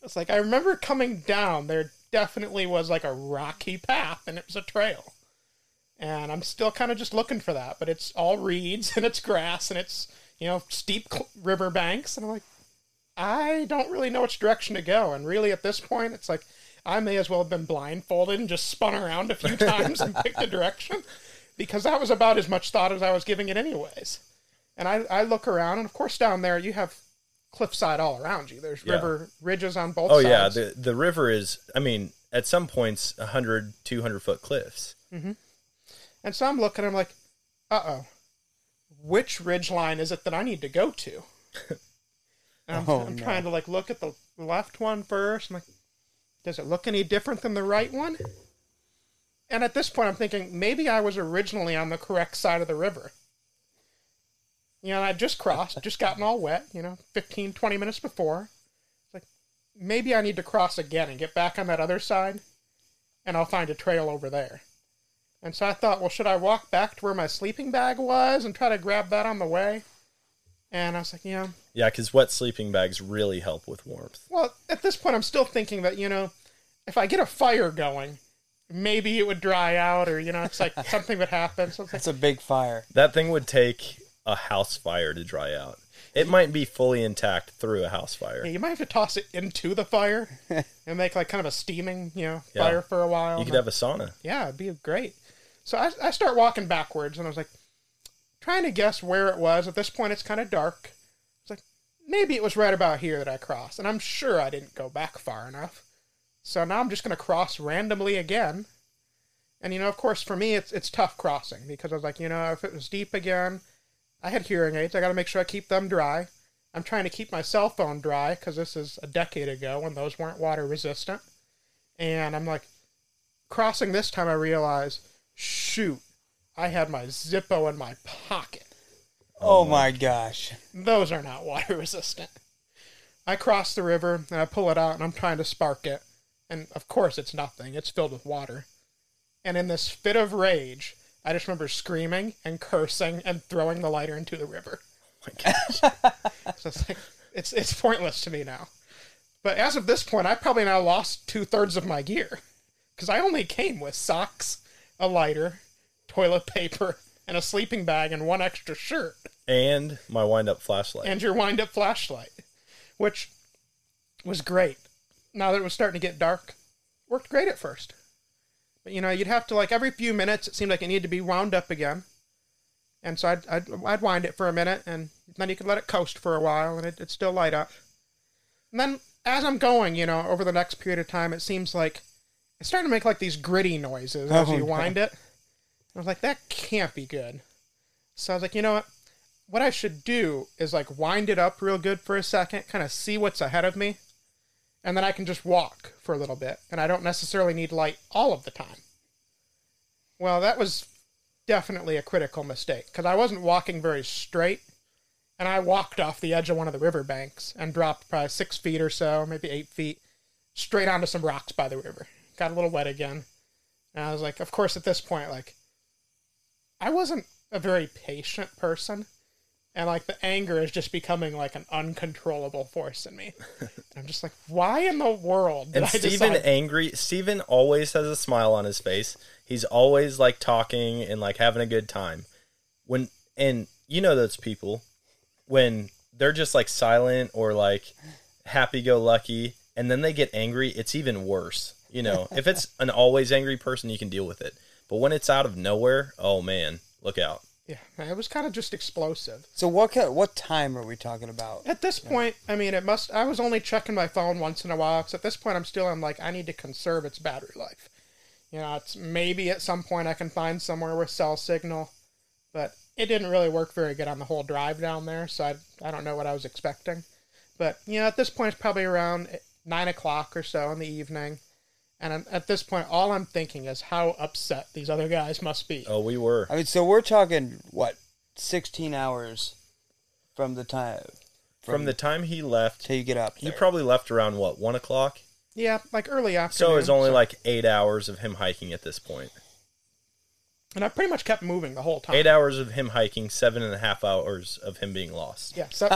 It's like I remember coming down, there definitely was like a rocky path, and it was a trail. And I'm still kind of just looking for that, but it's all reeds and it's grass and it's you know steep river banks, and I'm like, I don't really know which direction to go. And really, at this point, it's like I may as well have been blindfolded and just spun around a few times and picked a direction because that was about as much thought as I was giving it, anyways. And I, I look around, and of course, down there you have cliffside all around you. There's Yeah. river ridges on both sides. Oh sides. yeah, the the river is. I mean, at some points, 100, 200 foot cliffs. And so I'm looking, I'm like, uh oh, which ridge line is it that I need to go to? And I'm, Oh, I'm no. trying to like look at the left one first. I'm like, does it look any different than the right one? And at this point, I'm thinking maybe I was originally on the correct side of the river. You know, I just crossed, just gotten all wet, you know, 15, 20 minutes before. It's like, maybe I need to cross again and get back on that other side, and I'll find a trail over there. And so I thought, well, should I walk back to where my sleeping bag was and try to grab that on the way? And I was like, yeah. Yeah, because wet sleeping bags really help with warmth. Well, at this point, I'm still thinking that, you know, if I get a fire going, maybe it would dry out or, you know, it's like something would happen. So it's like, a big fire. That thing would take a house fire to dry out. It might be fully intact through a house fire. yeah, you might have to toss it into the fire and make like kind of a steaming, you know, Yeah. fire for a while. You could have a sauna. yeah, it'd be great. So I, I start walking backwards, and I was like, trying to guess where it was. At this point, it's kind of dark. It's like maybe it was right about here that I crossed, and I'm sure I didn't go back far enough. So now I'm just going to cross randomly again. And you know, of course, for me, it's it's tough crossing because I was like, you know, if it was deep again, I had hearing aids. I got to make sure I keep them dry. I'm trying to keep my cell phone dry because this is a decade ago when those weren't water resistant. And I'm like, crossing this time, I realize, shoot, I had my Zippo in my pocket. Oh, oh my gosh. Those are not water resistant. I cross the river and I pull it out and I'm trying to spark it. And of course, it's nothing. It's filled with water. And in this fit of rage, I just remember screaming and cursing and throwing the lighter into the river. Oh my gosh. So it's like it's it's pointless to me now. But as of this point, I probably now lost two thirds of my gear because I only came with socks, a lighter, toilet paper, and a sleeping bag and one extra shirt and my wind up flashlight. and your wind up flashlight, which was great. Now that it was starting to get dark, worked great at first. But you know, you'd have to like every few minutes, it seemed like it needed to be wound up again. And so I'd, I'd, I'd wind it for a minute, and then you could let it coast for a while, and it, it'd still light up. And then as I'm going, you know, over the next period of time, it seems like it's starting to make like these gritty noises as Oh, you no. wind it. I was like, that can't be good. So I was like, you know what? What I should do is like wind it up real good for a second, kind of see what's ahead of me, and then I can just walk for a little bit, and I don't necessarily need light all of the time. Well, that was definitely a critical mistake because I wasn't walking very straight, and I walked off the edge of one of the riverbanks and dropped probably six feet or so, maybe eight feet, straight onto some rocks by the river. Got a little wet again. And I was like, of course, at this point, like, I wasn't a very patient person. And like the anger is just becoming like an uncontrollable force in me. And I'm just like, why in the world did and I Steven decide? angry Steven always has a smile on his face. He's always like talking and like having a good time. When and you know those people when they're just like silent or like happy go lucky and then they get angry, it's even worse. You know, if it's an always angry person, you can deal with it. But when it's out of nowhere, oh man, look out. yeah, it was kind of just explosive. So what kind, what time are we talking about? At this point, I mean, it must. I was only checking my phone once in a while. So at this point, I'm still. I'm like, I need to conserve its battery life. You know, it's maybe at some point I can find somewhere with cell signal, but it didn't really work very good on the whole drive down there. So I, I don't know what I was expecting. But you know, at this point, it's probably around nine o'clock or so in the evening, and I'm- at this point, all I'm thinking is how upset these other guys must be. Oh, we were. I mean, so we're talking what, sixteen hours from the time From the time he left, till you get up. he there. probably left around what one o'clock. Yeah, like early afternoon. So it's only like eight hours of him hiking at this point. and I pretty much kept moving the whole time. Eight hours of him hiking, seven and a half hours of him being lost. Yeah. So,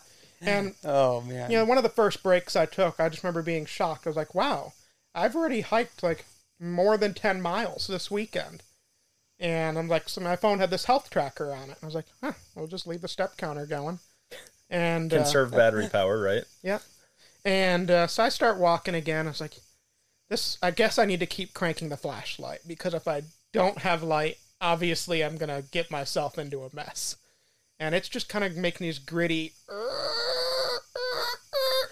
and Oh man. you know, one of the first breaks I took, I just remember being shocked. I was like, "Wow, I've already hiked like more than ten miles this weekend." And I'm like, so my phone had this health tracker on it. I was like, "Huh, we'll just leave the step counter going." And uh, Conserve battery power, right? Yeah. And uh, so I start walking again. I was like, this, I guess I need to keep cranking the flashlight because if I don't have light, obviously I'm going to get myself into a mess. And it's just kind of making these gritty,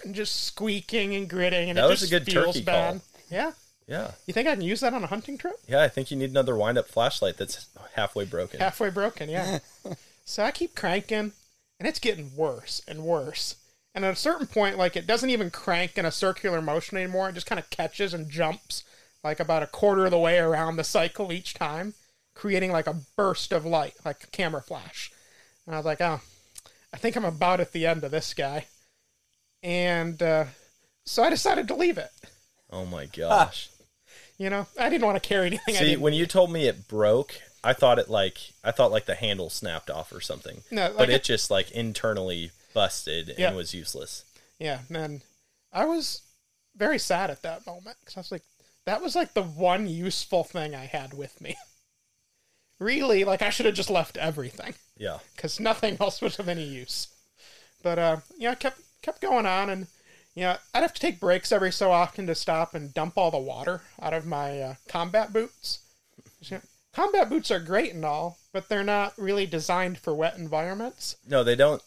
and just squeaking and gritting. And That it was a just good feels turkey bad. call. Yeah. Yeah. You think I can use that on a hunting trip? Yeah, I think you need another wind up flashlight that's halfway broken. halfway broken, yeah. so I keep cranking, and it's getting worse and worse. And at a certain point, like it doesn't even crank in a circular motion anymore. It just kind of catches and jumps like about a quarter of the way around the cycle each time, creating like a burst of light, like a camera flash. And I was like, oh, I think I'm about at the end of this guy. And uh, so I decided to leave it. Oh my gosh. You know, I didn't want to carry anything. See, when you told me it broke, I thought it like I thought like the handle snapped off or something. No, like but it it- just like internally busted Yeah. and was useless. Yeah, man. I was very sad at that moment because I was like, that was like the one useful thing I had with me. really, like I should have just left everything Yeah. because nothing else was of any use. But uh, yeah, I kept kept going on, and you know, I'd have to take breaks every so often to stop and dump all the water out of my uh, combat boots. You know, combat boots are great and all, but they're not really designed for wet environments. No, they don't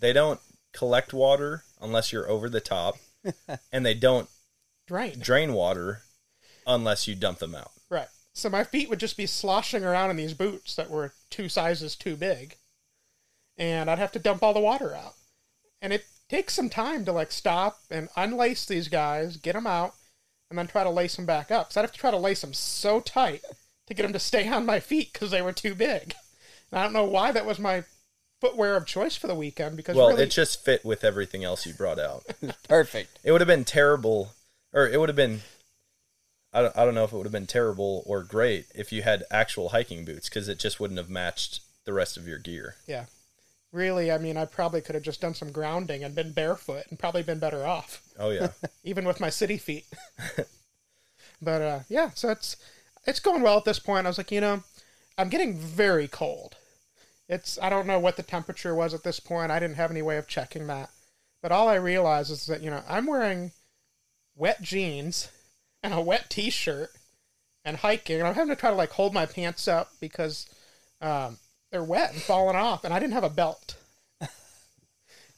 they don't collect water unless you're over the top and they don't Drain. drain water unless you dump them out. Right. So my feet would just be sloshing around in these boots that were two sizes too big. And I'd have to dump all the water out. And it takes some time to like stop and unlace these guys, get them out, and then try to lace them back up. So I'd have to try to lace them so tight to get them to stay on my feet because they were too big. And I don't know why that was my footwear of choice for the weekend because Well, really, it just fit with everything else you brought out. Perfect. it would have been terrible or it would have been I don't, I don't know if it would have been terrible or great if you had actual hiking boots because it just wouldn't have matched the rest of your gear. yeah. Really, I mean, I probably could have just done some grounding and been barefoot and probably been better off. Oh yeah. even with my city feet. but uh, yeah, so it's it's going well at this point. I was like, you know, I'm getting very cold. It's I don't know what the temperature was at this point. I didn't have any way of checking that. But all I realized is that you know I'm wearing wet jeans and a wet T-shirt and hiking, and I'm having to try to like hold my pants up because um, they're wet and falling off, and I didn't have a belt.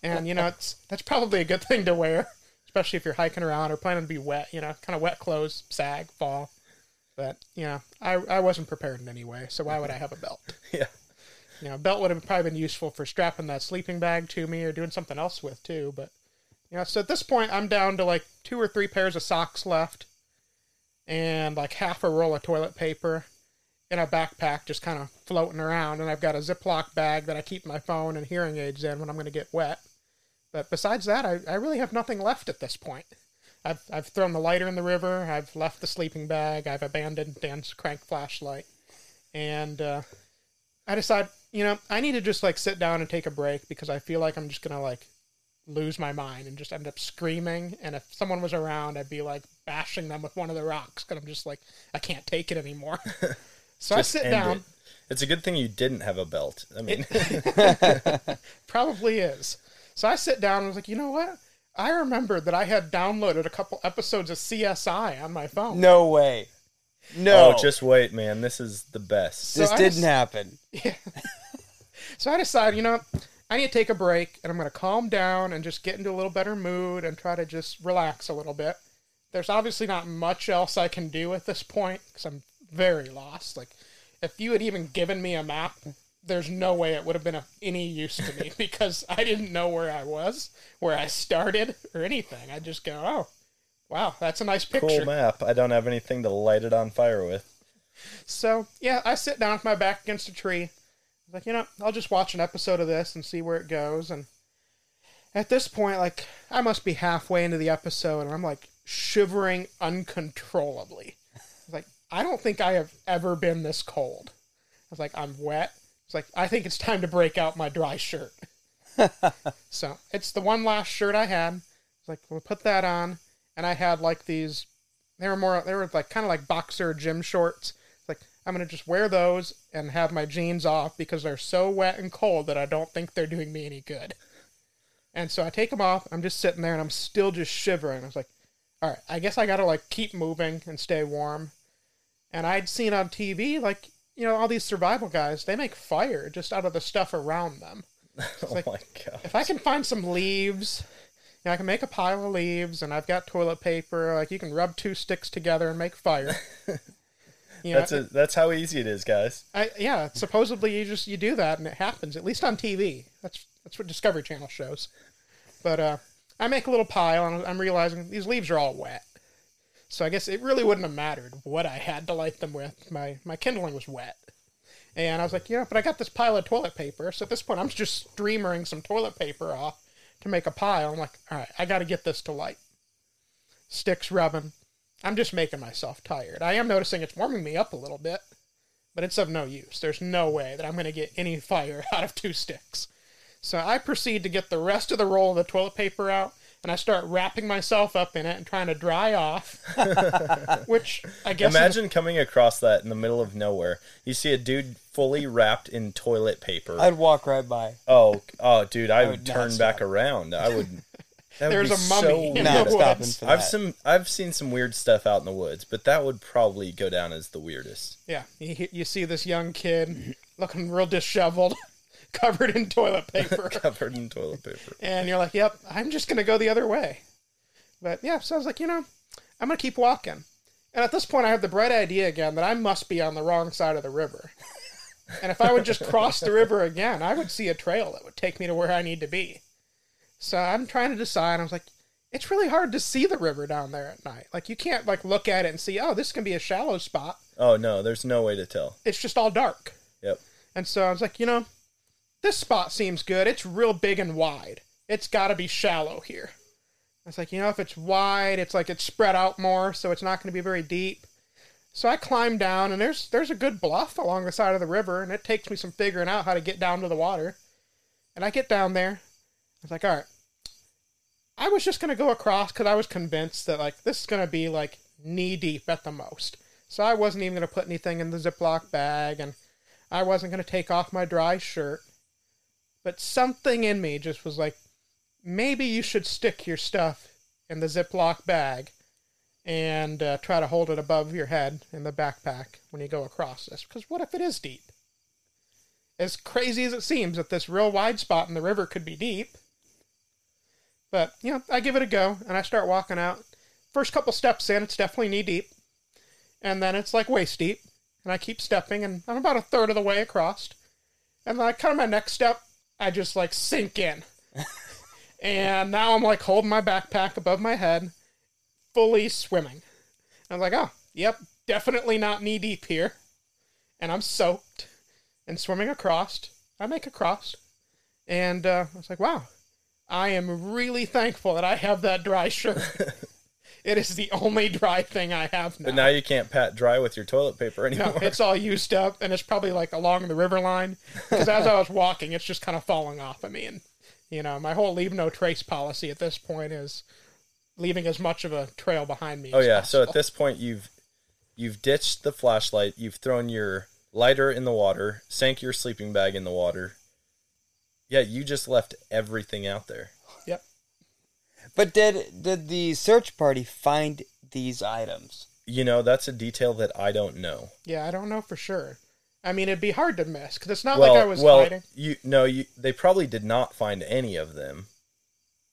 And you know, it's that's probably a good thing to wear, especially if you're hiking around or planning to be wet. You know, kind of wet clothes, sag, fall. But you know, I I wasn't prepared in any way, so why would I have a belt? yeah. You know, a belt would have probably been useful for strapping that sleeping bag to me or doing something else with too. But you know, so at this point, I'm down to like two or three pairs of socks left, and like half a roll of toilet paper in a backpack, just kind of floating around. And I've got a Ziploc bag that I keep my phone and hearing aids in when I'm going to get wet. But besides that, I, I really have nothing left at this point. I've I've thrown the lighter in the river. I've left the sleeping bag. I've abandoned Dan's crank flashlight, and uh, I decide, you know, I need to just like sit down and take a break because I feel like I'm just gonna like lose my mind and just end up screaming. And if someone was around, I'd be like bashing them with one of the rocks because I'm just like I can't take it anymore. so Just I sit down. it. It's a good thing you didn't have a belt. I mean, Probably is. So I sit down and I was like, you know what? I remember that I had downloaded a couple episodes of CSI on my phone. No way. No. oh, just wait, man. This is the best. this I didn't just- happen. So I decided, you know, I need to take a break and I'm going to calm down and just get into a little better mood and try to just relax a little bit. There's obviously not much else I can do at this point because I'm very lost. Like, if you had even given me a map, there's no way it would have been of any use to me because I didn't know where I was, where I started, or anything. I just go, oh, wow, that's a nice picture. Cool map. I don't have anything to light it on fire with. So yeah, I sit down with my back against a tree. I'm like, you know, I'll just watch an episode of this and see where it goes. And at this point, like, I must be halfway into the episode, and I'm like shivering uncontrollably. I was like, I don't think I have ever been this cold. I was like, I'm wet. It's like, I think it's time to break out my dry shirt. so it's the one last shirt I had. It's like, we'll put that on. And I had like these they were more they were like kind of like boxer gym shorts It's like i'm gonna just wear those and have my jeans off because they're so wet and cold that i don't think they're doing me any good And so I take them off. I'm just sitting there and I'm still just shivering. I was like, all right, I guess I got to like keep moving and stay warm. And I'd seen on TV, like, you know, all these survival guys, they make fire just out of the stuff around them. oh like- my god. If I can find some leaves, you know, I can make a pile of leaves and I've got toilet paper. Like, you can rub two sticks together and make fire. You know, That's a, that's how easy it is, guys. I, yeah, supposedly you just you do that and it happens at least on TV. That's that's what Discovery Channel shows. But uh, I make a little pile and I'm realizing these leaves are all wet. So I guess it really wouldn't have mattered what I had to light them with. My my kindling was wet. And I was like, yeah, but I got this pile of toilet paper. So at this point, I'm just streamering some toilet paper off to make a pile. I'm like, all right, I got to get this to light. Sticks rubbing. I'm just making myself tired. I am noticing it's warming me up a little bit, but it's of no use. There's no way that I'm going to get any fire out of two sticks. So I proceed to get the rest of the roll of the toilet paper out, and I start wrapping myself up in it and trying to dry off. Which I guess is- Imagine coming across that in the middle of nowhere. You see a dude fully wrapped in toilet paper. I'd walk right by. oh, oh, dude, I, I would would turn back around. I would. that would There's be a mummy so in weird. the woods. stopping for I've some I've seen some weird stuff out in the woods, but that would probably go down as the weirdest. yeah, you, you see this young kid looking real disheveled, covered in toilet paper. Covered in toilet paper. And you're like, yep, I'm just going to go the other way. But yeah, so I was like, you know, I'm going to keep walking. And at this point, I have the bright idea again that I must be on the wrong side of the river. and if I would just cross the river again, I would see a trail that would take me to where I need to be. So I'm trying to decide. I was like, it's really hard to see the river down there at night. Like, you can't, like, look at it and see, oh, this can be a shallow spot. Oh no, there's no way to tell. It's just all dark. Yep. And so I was like, you know, this spot seems good. It's real big and wide. It's got to be shallow here. I was like, you know, if it's wide, it's like it's spread out more, so it's not going to be very deep. So I climb down, and there's there's a good bluff along the side of the river, and it takes me some figuring out how to get down to the water. And I get down there. I was like, all right. I was just going to go across because I was convinced that like this is going to be like knee deep at the most. So I wasn't even going to put anything in the Ziploc bag, and I wasn't going to take off my dry shirt. But something in me just was like, maybe you should stick your stuff in the Ziploc bag and uh, try to hold it above your head in the backpack when you go across this. Because what if it is deep? As crazy as it seems that this real wide spot in the river could be deep. But, you know, I give it a go and I start walking out. First couple steps in, it's definitely knee deep. And then it's like waist deep. And I keep stepping and I'm about a third of the way across. And then I kind of my next step, I just like sink in. and now I'm like holding my backpack above my head, fully swimming. I'm like, oh, yep, definitely not knee deep here. And I'm soaked and swimming across. I make a cross. And uh, I was like, wow, I am really thankful that I have that dry shirt. it is the only dry thing I have now. But now you can't pat dry with your toilet paper anymore. No, it's all used up, and it's probably like along the river line. Because as I was walking, it's just kind of falling off of me, and you know, my whole leave no trace policy at this point is leaving as much of a trail behind me. oh yeah. So at this point you've you've ditched the flashlight, you've thrown your lighter in the water, sank your sleeping bag in the water. Yeah, you just left everything out there. Yep. But did did the search party find these items? You know, that's a detail that I don't know. Yeah, I don't know for sure. I mean, it'd be hard to miss because it's not well, like I was well, hiding. you no, you they probably did not find any of them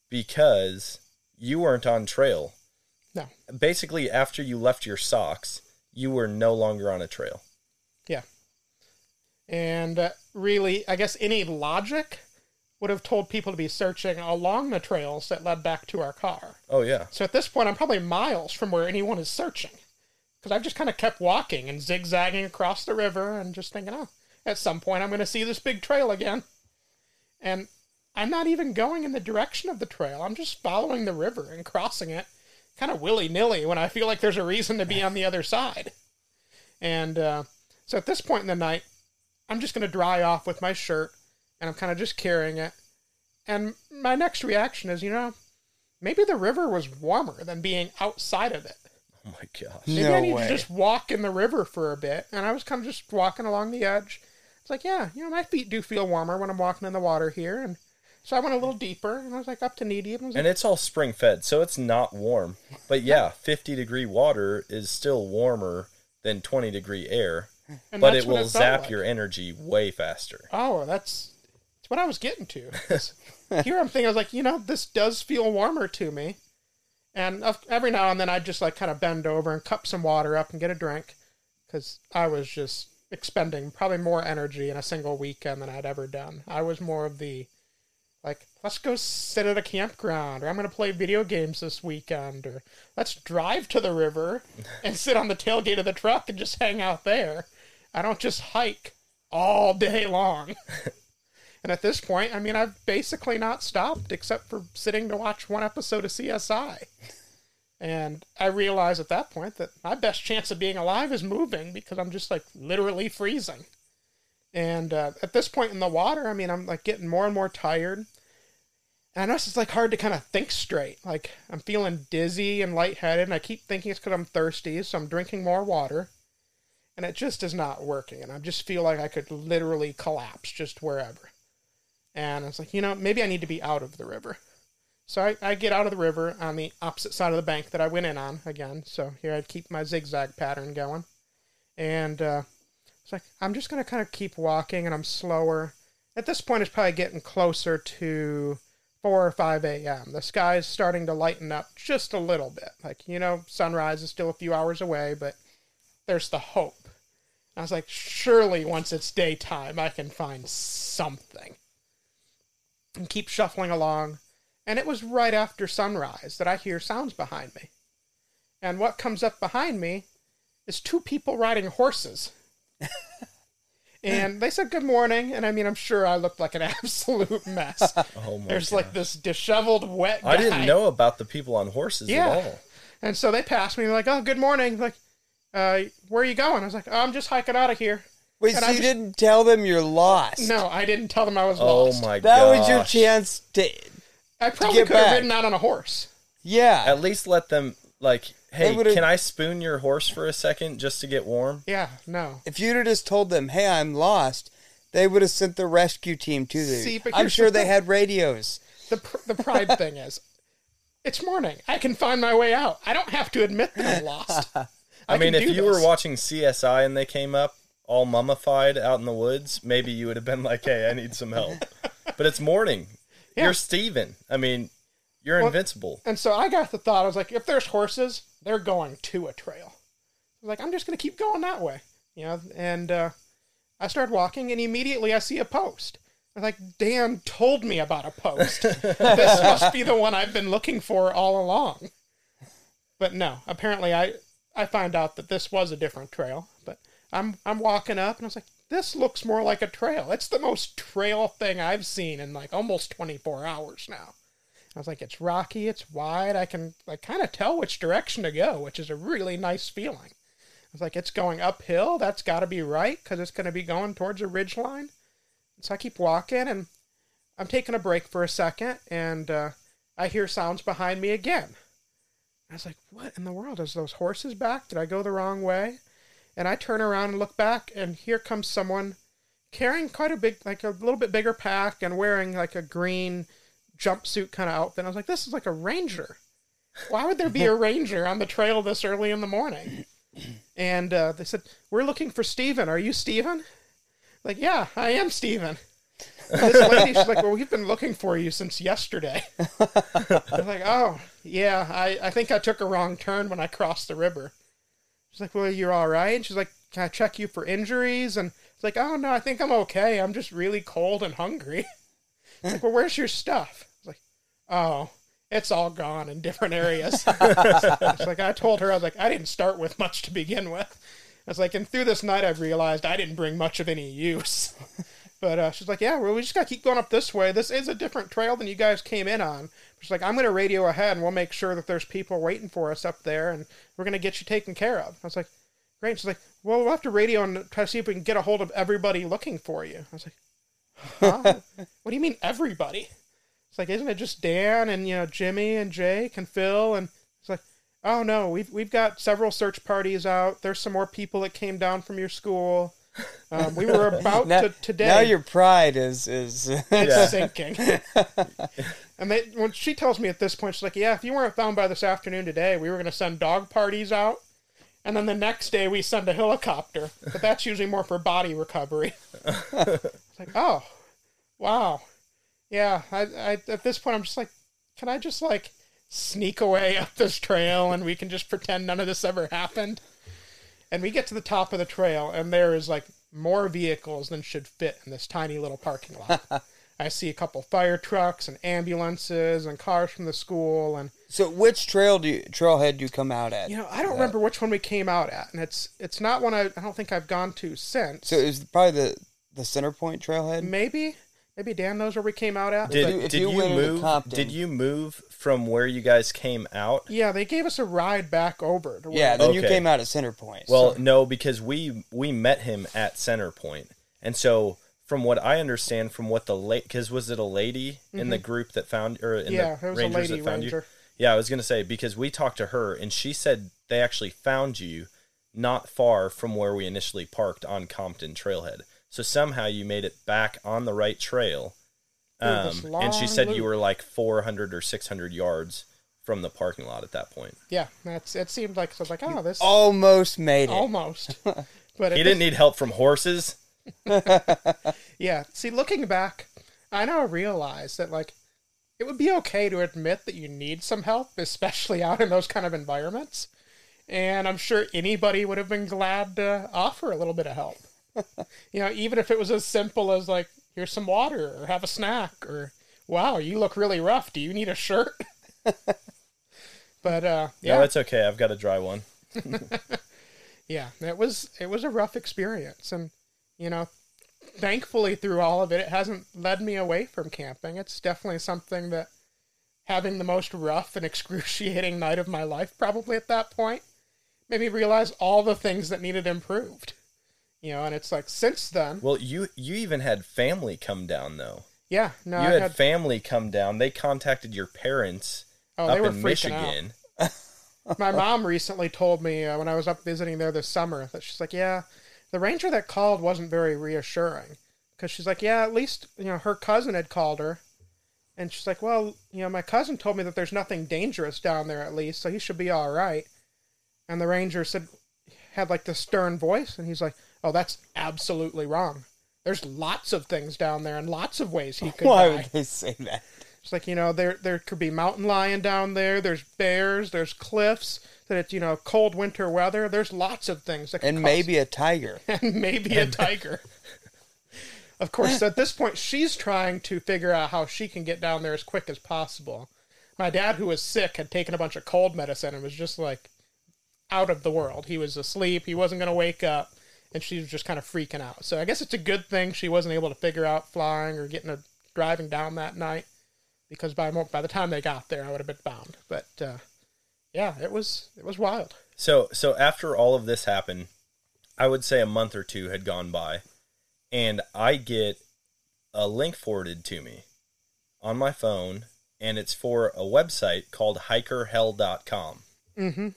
because you weren't on trail. No. Basically, after you left your socks, you were no longer on a trail. Yeah. And uh, really, I guess any logic would have told people to be searching along the trails that led back to our car. Oh yeah. So at this point, I'm probably miles from where anyone is searching. Because I've just kind of kept walking and zigzagging across the river and just thinking, oh, at some point I'm going to see this big trail again. And I'm not even going in the direction of the trail. I'm just following the river and crossing it kind of willy nilly when I feel like there's a reason to be on the other side. And uh, so at this point in the night, I'm just going to dry off with my shirt and I'm kind of just carrying it. And my next reaction is, you know, maybe the river was warmer than being outside of it. Oh my gosh. Maybe no I need way. to just walk in the river for a bit. And I was kind of just walking along the edge. It's like, yeah, you know, my feet do feel warmer when I'm walking in the water here. And So I went a little deeper, and I was like up to knee deep. And I was And it's all spring fed, so it's not warm. But yeah, 50 degree water is still warmer than 20 degree air, and but that's it what will felt zap like. your energy way faster. Oh, that's that's what I was getting to. Here I'm thinking, I was like, you know, this does feel warmer to me. And every now and then I'd just like kind of bend over and cup some water up and get a drink because I was just expending probably more energy in a single weekend than I'd ever done. I was more of the like, let's go sit at a campground, or I'm going to play video games this weekend, or let's drive to the river and sit on the tailgate of the truck and just hang out there. I don't just hike all day long. and at this point, I mean, I've basically not stopped except for sitting to watch one episode of CSI. And I realize at that point that my best chance of being alive is moving because I'm just like literally freezing. And uh, at this point in the water, I mean, I'm like getting more and more tired. And I know it's like hard to kind of think straight. Like I'm feeling dizzy and lightheaded, and I keep thinking it's because I'm thirsty, so I'm drinking more water. And it just is not working, and I just feel like I could literally collapse just wherever. And it's like, you know, maybe I need to be out of the river. So I, I get out of the river on the opposite side of the bank that I went in on again. So here I'd keep my zigzag pattern going. And uh, it's like, I'm just going to kind of keep walking and I'm slower. At this point, it's probably getting closer to 4 or 5 a.m. The sky's starting to lighten up just a little bit. Like, you know, sunrise is still a few hours away, but there's the hope. I was like, surely once it's daytime, I can find something. And keep shuffling along. And it was right after sunrise that I hear sounds behind me. And what comes up behind me is two people riding horses. and they said good morning. And I mean, I'm sure I looked like an absolute mess. Oh my There's like this disheveled, wet guy. I didn't know about the people on horses Yeah. at all. And so they passed me, like, oh, good morning. Like, uh, where are you going? I was like, oh, I'm just hiking out of here. Wait, And so I you just- didn't tell them you're lost? No, I didn't tell them I was lost. Oh lost. my god. That god. was your chance to. I probably get could have ridden out on a horse. Yeah. At least let them like, hey, would've- can I spoon your horse for a second just to get warm? Yeah, no. If you'd have just told them, "Hey, I'm lost," they would have sent the rescue team to you. See, but I'm here's sure the they thing. had radios. The pr- the pride thing is, it's morning. I can find my way out. I don't have to admit that I'm lost. I, I, mean, can if do you were this. watching CSI and they came up all mummified out in the woods, maybe you would have been like, "Hey, I need some help." but it's morning. Yeah. You're Steven. I mean, you're Well- invincible. And so I got the thought. I was like, if there's horses, they're going to a trail. I was like, I'm just gonna keep going that way, you know. And uh, I started walking, and immediately I see a post. I was like, Dan told me about a post. this must be the one I've been looking for all along. But no, apparently I I find out that this was a different trail. I'm I'm walking up, and I was like, this looks more like a trail. It's the most trail thing I've seen in like almost 24 hours now. I was like, it's rocky, it's wide. I can like kind of tell which direction to go, which is a really nice feeling. I was like, it's going uphill. That's got to be right because it's going to be going towards a ridge line. So I keep walking, and I'm taking a break for a second, and uh, I hear sounds behind me again. I was like, what in the world? Is those horses back? Did I go the wrong way? And I turn around and look back, and here comes someone carrying quite a big, like a little bit bigger pack and wearing like a green jumpsuit kind of outfit. I was like, this is like a ranger. Why would there be a ranger on the trail this early in the morning? And uh, they said, we're looking for Steven. Are you Steven? Like, yeah, I am Steven. And this lady, she's like, well, we've been looking for you since yesterday. I'm like, oh, yeah, I, I think I took a wrong turn when I crossed the river. She's like, well, you're all right. And she's like, can I check you for injuries? And it's like, oh, no, I think I'm okay. I'm just really cold and hungry. It's like, well, where's your stuff? I was like, oh, it's all gone in different areas. it's like, I told her, I was like, I didn't start with much to begin with. I was like, and through this night, I've realized I didn't bring much of any use. But uh, she's like, yeah, well, we just got to keep going up this way. This is a different trail than you guys came in on. She's like, I'm going to radio ahead and we'll make sure that there's people waiting for us up there and we're going to get you taken care of. I was like, great. She's like, well, we'll have to radio and try to see if we can get a hold of everybody looking for you. I was like, huh? what do you mean everybody? It's like, isn't it just Dan and, you know, Jimmy and Jake and Phil? And it's like, oh no, we've, we've got several search parties out. There's some more people that came down from your school. Um, we were about now, to today. now your pride is is it's Yeah. sinking. and they, when she tells me at this point, she's like, "Yeah, if you weren't found by this afternoon today, we were going to send dog parties out, and then the next day we send a helicopter, but that's usually more for body recovery." it's like, oh, wow, yeah. I, I at this point, I'm just like, can I just like sneak away up this trail and we can just pretend none of this ever happened? And we get to the top of the trail, and there is like more vehicles than should fit in this tiny little parking lot. I see a couple fire trucks and ambulances and cars from the school, and So which trail do you, trailhead do you come out at? you know I don't uh, remember which one we came out at, and it's it's not one I, I don't think I've gone to since. So it was probably the the center point trailhead. maybe maybe Dan knows where we came out at. Did, you- did you you, move? Compton- Did you move from where you guys came out? yeah, they gave us a ride back over. To where- Yeah, then you came out at center point. Well, no, because we we met him at Center Point, and so from what I understand, from what the late, because was it a lady in the group that found or in Mm-hmm. yeah, the it was a Rangers lady that found ranger. you? Yeah, I was gonna say because we talked to her and she said they actually found you not far from where we initially parked on Compton Trailhead. So somehow you made it back on the right trail. Through Um, this and she long said you were like 400 or 600 yards from the parking lot at that point. Yeah, that's it. Seemed like so. I was like, oh, this almost made it. almost. But He didn't need help from horses. Yeah. See, looking back, I now realize that like it would be okay to admit that you need some help, especially out in those kind of environments. And I'm sure anybody would have been glad to offer a little bit of help. you know, even if it was as simple as like, here's some water or have a snack or wow, you look really rough. Do you need a shirt? but uh yeah. No, it's okay. I've got a dry one. yeah it was it was a rough experience and you know thankfully through all of it it hasn't led me away from camping it's definitely something that having the most rough and excruciating night of my life probably at that point made me realize all the things that needed improved you know and it's like since then Well, you you even had family come down though. yeah no you I had, had, family come down. They contacted your parents oh up they were in freaking out Michigan. my mom recently told me uh, when I was up visiting there this summer that she's like, yeah, the ranger that called wasn't very reassuring because she's like, yeah, at least you know her cousin had called her, and she's like, well, you know, my cousin told me that there's nothing dangerous down there at least, so he should be all right. And the ranger said, had like the stern voice, and he's like, oh, that's absolutely wrong. There's lots of things down there and lots of ways he could Why die. would they say that? It's like you know there there could be mountain lion down there. There's bears. There's cliffs. That it's you know cold winter weather. There's lots of things that could And cause- maybe a tiger. and maybe a tiger. of course, at this point, she's trying to figure out how she can get down there as quick as possible. My dad, who was sick, had taken a bunch of cold medicine and was just like out of the world. He was asleep. He wasn't going to wake up, and she was just kind of freaking out. So I guess it's a good thing she wasn't able to figure out flying or getting a driving down that night, because by by the time they got there, I would have been bound. But uh, yeah, it was it was wild. So so after all of this happened, I would say a month or two had gone by, and I get a link forwarded to me on my phone, and it's for a website called hikerhell.com. Mm-hmm.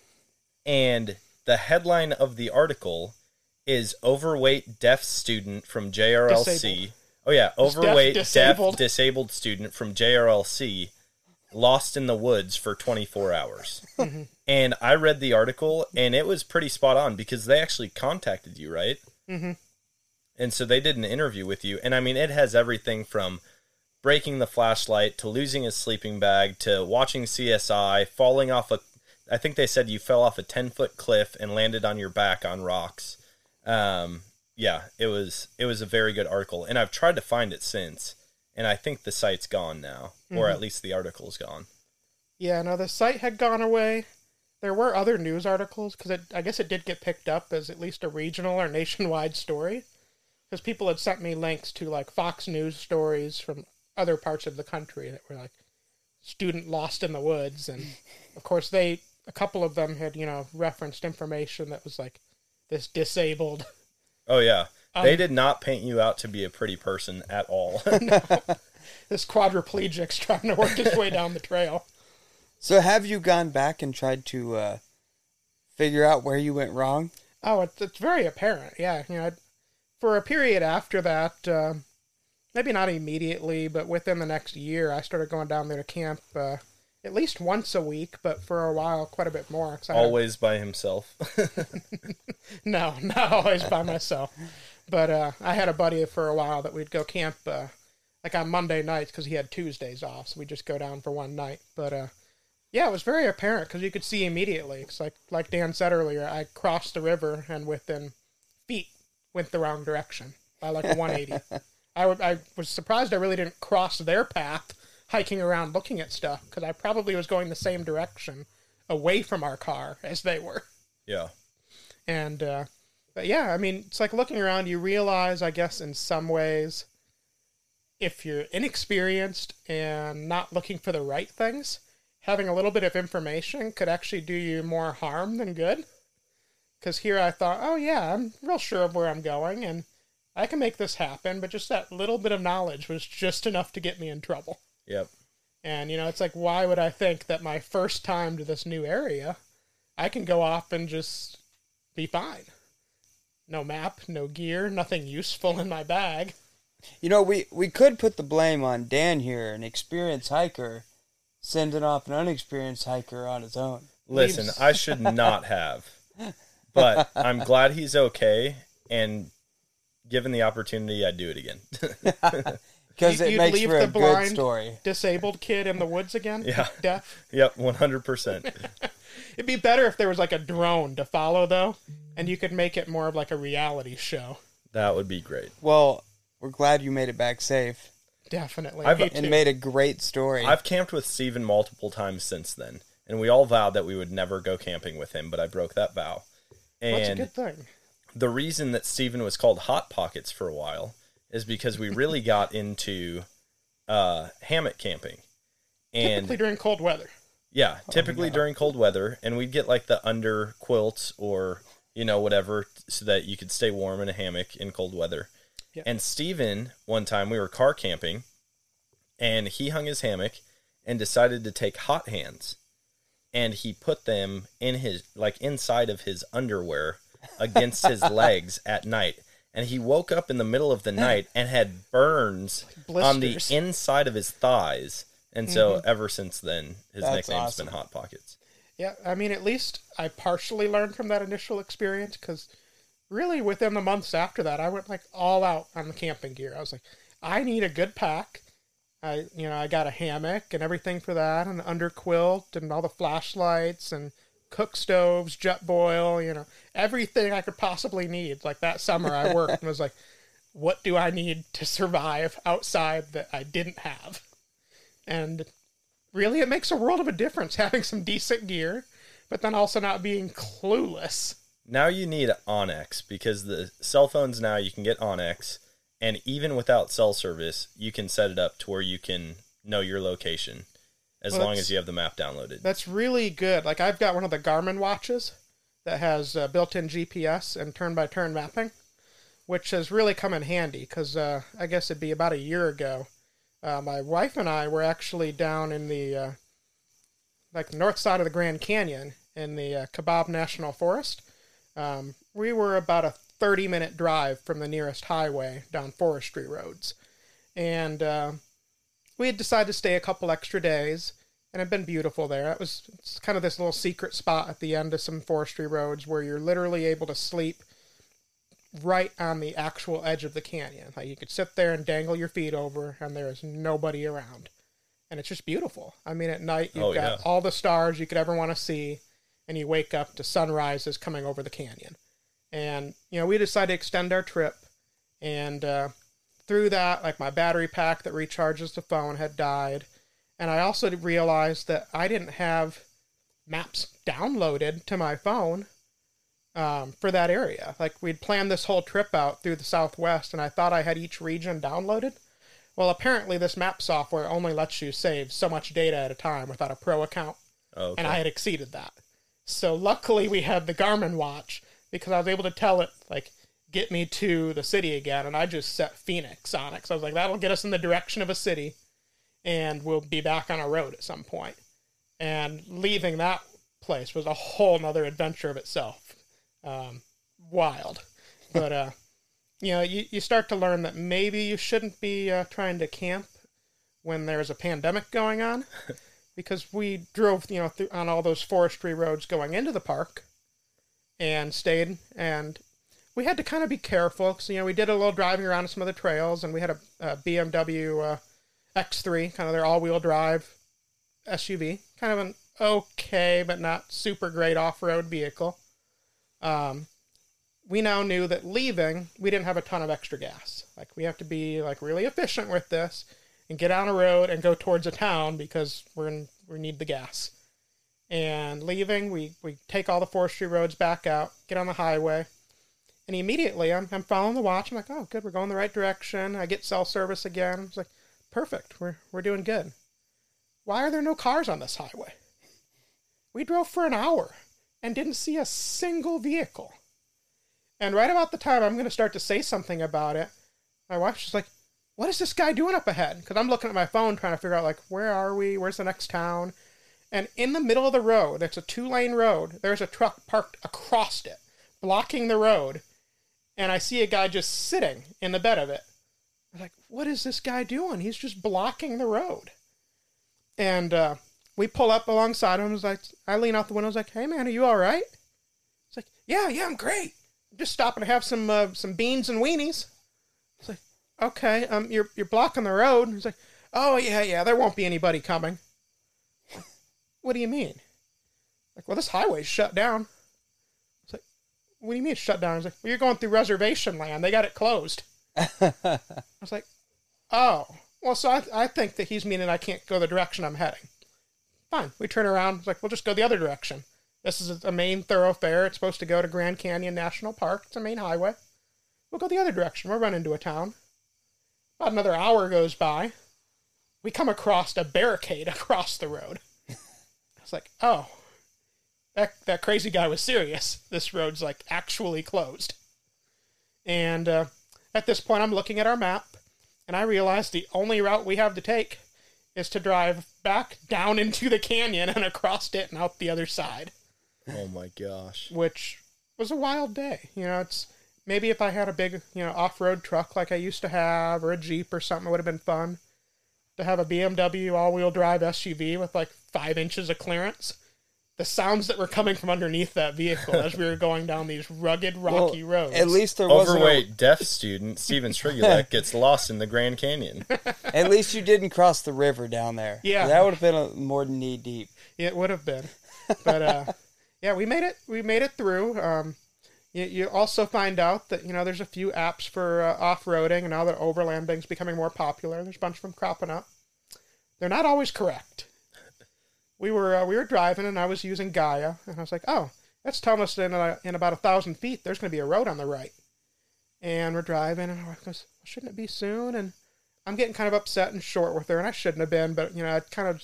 And the headline of the article is overweight deaf student from JRLC. Disabled. Oh yeah, overweight deaf disabled. disabled student from JRLC lost in the woods for 24 hours. Mm-hmm. And I read the article and it was pretty spot on because they actually contacted you, right? Mm-hmm. And so they did an interview with you. And I mean, it has everything from breaking the flashlight to losing his sleeping bag to watching CSI, falling off a, I think they said you fell off a 10 foot cliff and landed on your back on rocks. Um, yeah, it was, it was a very good article. And I've tried to find it since. And I think the site's gone now, or at least the article's gone. Yeah, no, the site had gone away. There were other news articles because I guess it did get picked up as at least a regional or nationwide story. Because people had sent me links to like Fox News stories from other parts of the country that were like student lost in the woods, and of course they a couple of them had you know referenced information that was like this disabled. Oh, yeah. Um, they did not paint you out to be a pretty person at all. this quadriplegic's trying to work his way down the trail. So have you gone back and tried to uh, figure out where you went wrong? Oh, it's, it's very apparent. Yeah, you know, for a period after that, uh, maybe not immediately, but within the next year, I started going down there to camp uh, at least once a week, but for a while, quite a bit more. Always by himself. No, not always by myself. But uh, I had a buddy for a while that we'd go camp uh, like on Monday nights because he had Tuesdays off, so we'd just go down for one night. But uh, yeah, it was very apparent because you could see immediately. It's like like Dan said earlier, I crossed the river and within feet went the wrong direction by like a 180. I I was surprised I really didn't cross their path hiking around looking at stuff because I probably was going the same direction away from our car as they were. yeah. And uh, but yeah, I mean, it's like looking around. You realize, I guess, in some ways, if you're inexperienced and not looking for the right things, having a little bit of information could actually do you more harm than good. Because here I thought, oh yeah, I'm real sure of where I'm going, and I can make this happen. But just that little bit of knowledge was just enough to get me in trouble. Yep. And you know, it's like, why would I think that my first time to this new area, I can go off and just be fine? No map, no gear, nothing useful in my bag. You know, we, we could put the blame on Dan here, an experienced hiker, sending off an unexperienced hiker on his own. Listen, I should not have. But I'm glad he's okay and given the opportunity I'd do it again. Because You- it you'd makes leave for a the good blind- story. Disabled kid in the woods again. Yeah. Deaf. yep, 100%. It'd be better if there was like a drone to follow though, and you could make it more of like a reality show. That would be great. Well, we're glad you made it back safe Definitely. I've- and too. made a great story. I've camped with Steven multiple times since then, and we all vowed that we would never go camping with him, but I broke that vow. and That's a good thing. the reason that Steven was called Hot Pockets for a while is because we really got into uh, hammock camping. And Typically during cold weather. yeah, typically during cold weather, and we'd get like the under quilts or you know whatever so that you could stay warm in a hammock in cold weather. Yeah. And Steven, one time we were car camping, and he hung his hammock and decided to take hot hands, and he put them in his like inside of his underwear against his legs at night. And he woke up in the middle of the night and had burns on the inside of his thighs. And so mm-hmm. ever since then, his That's nickname's awesome. been Hot Pockets. Yeah, I mean, at least I partially learned from that initial experience because really within the months after that, I went like all out on the camping gear. I was like, I need a good pack. I, you know, I got a hammock and everything for that, and the under quilt and all the flashlights and cook stoves, Jetboil, you know, everything I could possibly need. Like that summer, I worked and was like, what do I need to survive outside that I didn't have? And really it makes a world of a difference having some decent gear but then also not being clueless Now you need onX because the cell phones now you can get onX, and even without cell service, you can set it up to where you can know your location as Well, long as you have the map downloaded. that's really good. Like i've got one of the garmin watches that has uh, built-in gps and turn-by-turn mapping which has really come in handy because uh, i guess it'd be about a year ago uh, my wife and i were actually down in the uh, like north side of the grand canyon in the uh, Kaibab national forest. Um, we were about a 30 minute drive from the nearest highway down forestry roads. And uh, we had decided to stay a couple extra days and it'd been beautiful there. It was it's kind of this little secret spot at the end of some forestry roads where you're literally able to sleep right on the actual edge of the canyon. Like you could sit there and dangle your feet over and there is nobody around. And it's just beautiful. I mean at night you've Oh, got yeah. all the stars you could ever want to see and you wake up to sunrises coming over the canyon. And you know we decided to extend our trip and uh, through that like my battery pack that recharges the phone had died and i also realized that i didn't have maps downloaded to my phone um, for that area like we'd planned this whole trip out through the southwest and i thought i had each region downloaded well apparently this map software only lets you save so much data at a time without a pro account Oh, okay. and I had exceeded that. So luckily we had the Garmin watch because I was able to tell it like get me to the city again, and I just set Phoenix on it. So I was like, that'll get us in the direction of a city, and we'll be back on a road at some point. And leaving that place was a whole nother adventure of itself. Um, wild, but uh, you know, you, you start to learn that maybe you shouldn't be uh, trying to camp when there's a pandemic going on, because we drove, you know, through, on all those forestry roads going into the park, and stayed, and we had to kind of be careful because you know we did a little driving around some of the trails, and we had a, a BMW uh, X3, kind of their all-wheel drive SUV, kind of an okay but not super great off-road vehicle. Um, we now knew that leaving, we didn't have a ton of extra gas. Like we have to be like really efficient with this and get on a road and go towards a town because we're in we need the gas. And leaving, we we take all the forestry roads back out, get on the highway, and immediately I'm I'm following the watch. I'm like, oh, good, we're going the right direction. I get cell service again. It's like, perfect, we're we're doing good. Why are there no cars on this highway? We drove for an hour and didn't see a single vehicle. And right about the time I'm going to start to say something about it, my wife's just like, "What is this guy doing up ahead?" Because I'm looking at my phone trying to figure out like, where are we? Where's the next town? And in the middle of the road, it's a two-lane road. There's a truck parked across it, blocking the road, and I see a guy just sitting in the bed of it. I'm like, "What is this guy doing? He's just blocking the road." And uh, we pull up alongside him. I like, I lean out the window. I was like, "Hey, man, are you all right?" He's like, "Yeah, yeah, I'm great." I'm just stopping to have some uh, some beans and weenies. It's like, okay, um, you're you're blocking the road. He's like, oh yeah, yeah, there won't be anybody coming. what do you mean? Like, well, this highway's shut down. What do you mean it's shut down? He's like, well, you're going through reservation land. They got it closed. I was like, oh, well, so I I think that he's meaning I can't go the direction I'm heading. Fine, we turn around. It's like, we'll just go the other direction. This is a main thoroughfare. It's supposed to go to Grand Canyon National Park. It's a main highway. We'll go the other direction. We'll run into a town. About another hour goes by. We come across a barricade across the road. It's like, oh, that that crazy guy was serious. This road's like actually closed. And uh, at this point, I'm looking at our map, and I realize the only route we have to take is to drive back down into the canyon and across it and out the other side Oh my gosh. which was a wild day. You know, it's maybe if I had a big, you know, off-road truck like I used to have, or a Jeep or something, it would have been fun. To have a BMW all-wheel drive SUV with like five inches of clearance, the sounds that were coming from underneath that vehicle as we were going down these rugged, rocky Well, roads. At least there wasn't. Overweight deaf student Steven Strygulec gets lost in the Grand Canyon. At least you didn't cross the river down there. Yeah. that would have been a, more than knee deep. it would have been, but uh, yeah, we made it. We made it through. Um, you, you also find out that you know there's a few apps for uh, off-roading, and now that overlanding's becoming more popular, there's a bunch of them cropping up. They're not always correct. We were uh, we were driving, and I was using Gaia, and I was like, oh, that's telling us in, uh, in about a thousand feet there's going to be a road on the right. And we're driving, and my wife goes, well, shouldn't it be soon? And I'm getting kind of upset and short with her, and I shouldn't have been, but you know, I kind of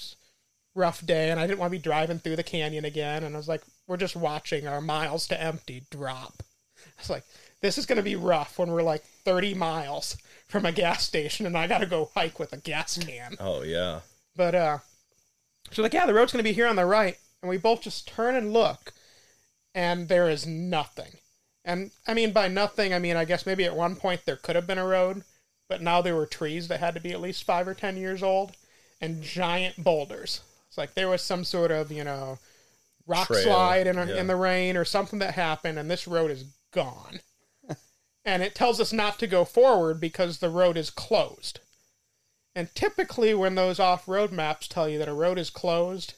rough day and I didn't want to be driving through the canyon again. And I was like, we're just watching our miles to empty drop. I was like, this is going to be rough when we're like 30 miles from a gas station and I got to go hike with a gas can. Oh yeah. But, uh, she's like, yeah, the road's going to be here on the right. And we both just turn and look and there is nothing. And I mean, by nothing, I mean, I guess maybe at one point there could have been a road, but now there were trees that had to be at least five or 10 years old and giant boulders. It's like there was some sort of, you know, rock Trail, slide in, yeah. in the rain or something that happened, and this road is gone. and it tells us not to go forward because the road is closed. And typically, when those off road maps tell you that a road is closed,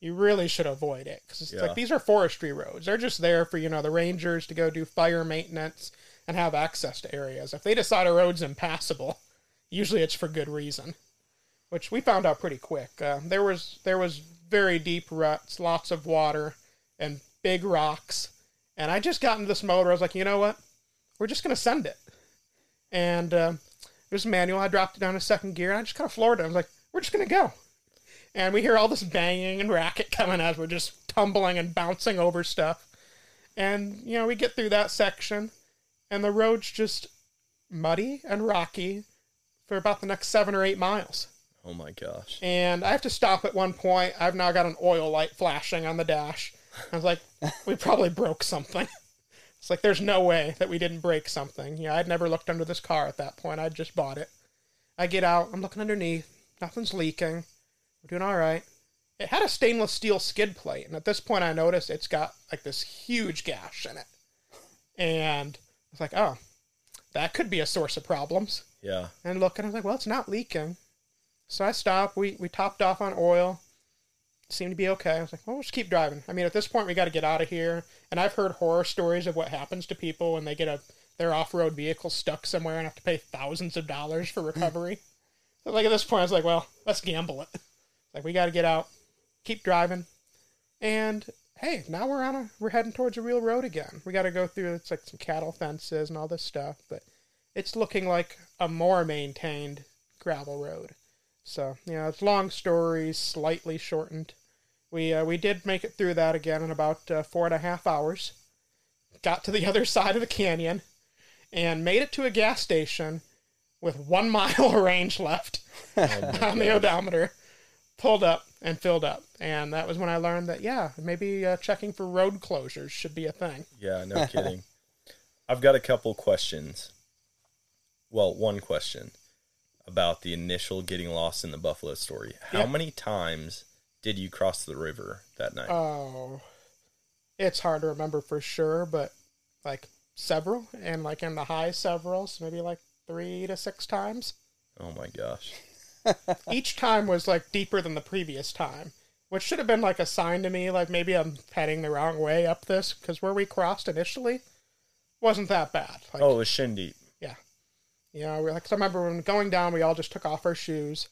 you really should avoid it because it's Yeah. like these are forestry roads. They're just there for you know the rangers to go do fire maintenance and have access to areas. If they decide a road's impassable, usually it's for good reason which we found out pretty quick. Uh, there was there was very deep ruts, lots of water, and big rocks. And I just got into this mode where I was like, you know what? We're just gonna send it. And uh, was manual. I dropped it down to second gear. And I just kind of floored it. I was like, we're just gonna go. And we hear all this banging and racket coming as we're just tumbling and bouncing over stuff. And you know, we get through that section, and the road's just muddy and rocky for about the next seven or eight miles Oh my gosh. and I have to stop at one point. I've now got an oil light flashing on the dash. I was like, we probably broke something. It's like there's no way that we didn't break something. Yeah, I'd never looked under this car at that point. I'd just bought it. I get out. I'm looking underneath. Nothing's leaking. We're doing all right. It had a stainless steel skid plate, and at this point, I noticed it's got like this huge gash in it. And I was like, oh, that could be a source of problems. Yeah. And look, looking, I was like, well, it's not leaking. So I stopped. We we topped off on oil. Seemed to be okay. I was like, well, just keep driving. I mean, at this point, we got to get out of here. And I've heard horror stories of what happens to people when they get a their off road vehicle stuck somewhere and have to pay thousands of dollars for hmm. recovery. so like at this point, I was like, well, let's gamble it. Like we got to get out, keep driving, and hey, now we're on a we're heading towards a real road again. We got to go through it's like some cattle fences and all this stuff, but it's looking like a more maintained gravel road. So you know, it's long stories, slightly shortened. We uh, we did make it through that again in about uh, four and a half hours. Got to the other side of the canyon, and made it to a gas station with one mile of range left on the odometer. Pulled up and filled up, and that was when I learned that yeah, maybe uh, checking for road closures should be a thing. Yeah, no kidding. I've got a couple questions. Well, one question about the initial getting lost in the buffalo story. How Yep. many times did you cross the river that night? Oh, it's hard to remember for sure, but like several, and like in the high several, so maybe like three to six times. oh my gosh. Each time was like deeper than the previous time, which should have been like a sign to me, like maybe I'm heading the wrong way up this, because where we crossed initially wasn't that bad. Like, Oh, it was shin deep. yeah. You know, we- like 'cause I remember when going down, we all just took off our shoes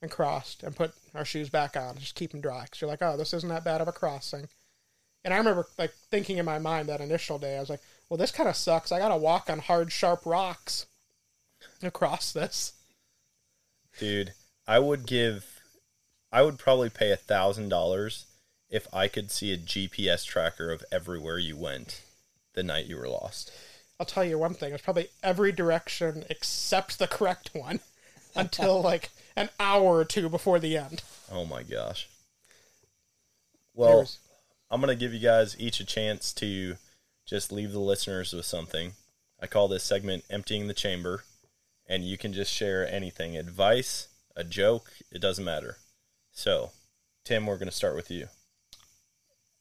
and crossed and put our shoes back on, just keep them dry. Because you're like, oh, this isn't that bad of a crossing. And I remember like thinking in my mind that initial day, I was like, well, this kind of sucks. I got to walk on hard, sharp rocks across this. Dude, I would give I would probably pay a thousand dollars if I could see a GPS tracker of everywhere you went the night you were lost. I'll tell you one thing. It's probably every direction except the correct one until like an hour or two before the end. Oh my gosh. Well, was- I'm going to give you guys each a chance to just leave the listeners with something. I call this segment Emptying the Chamber, and you can just share anything advice, a joke, it doesn't matter. So, Tim, we're going to start with you.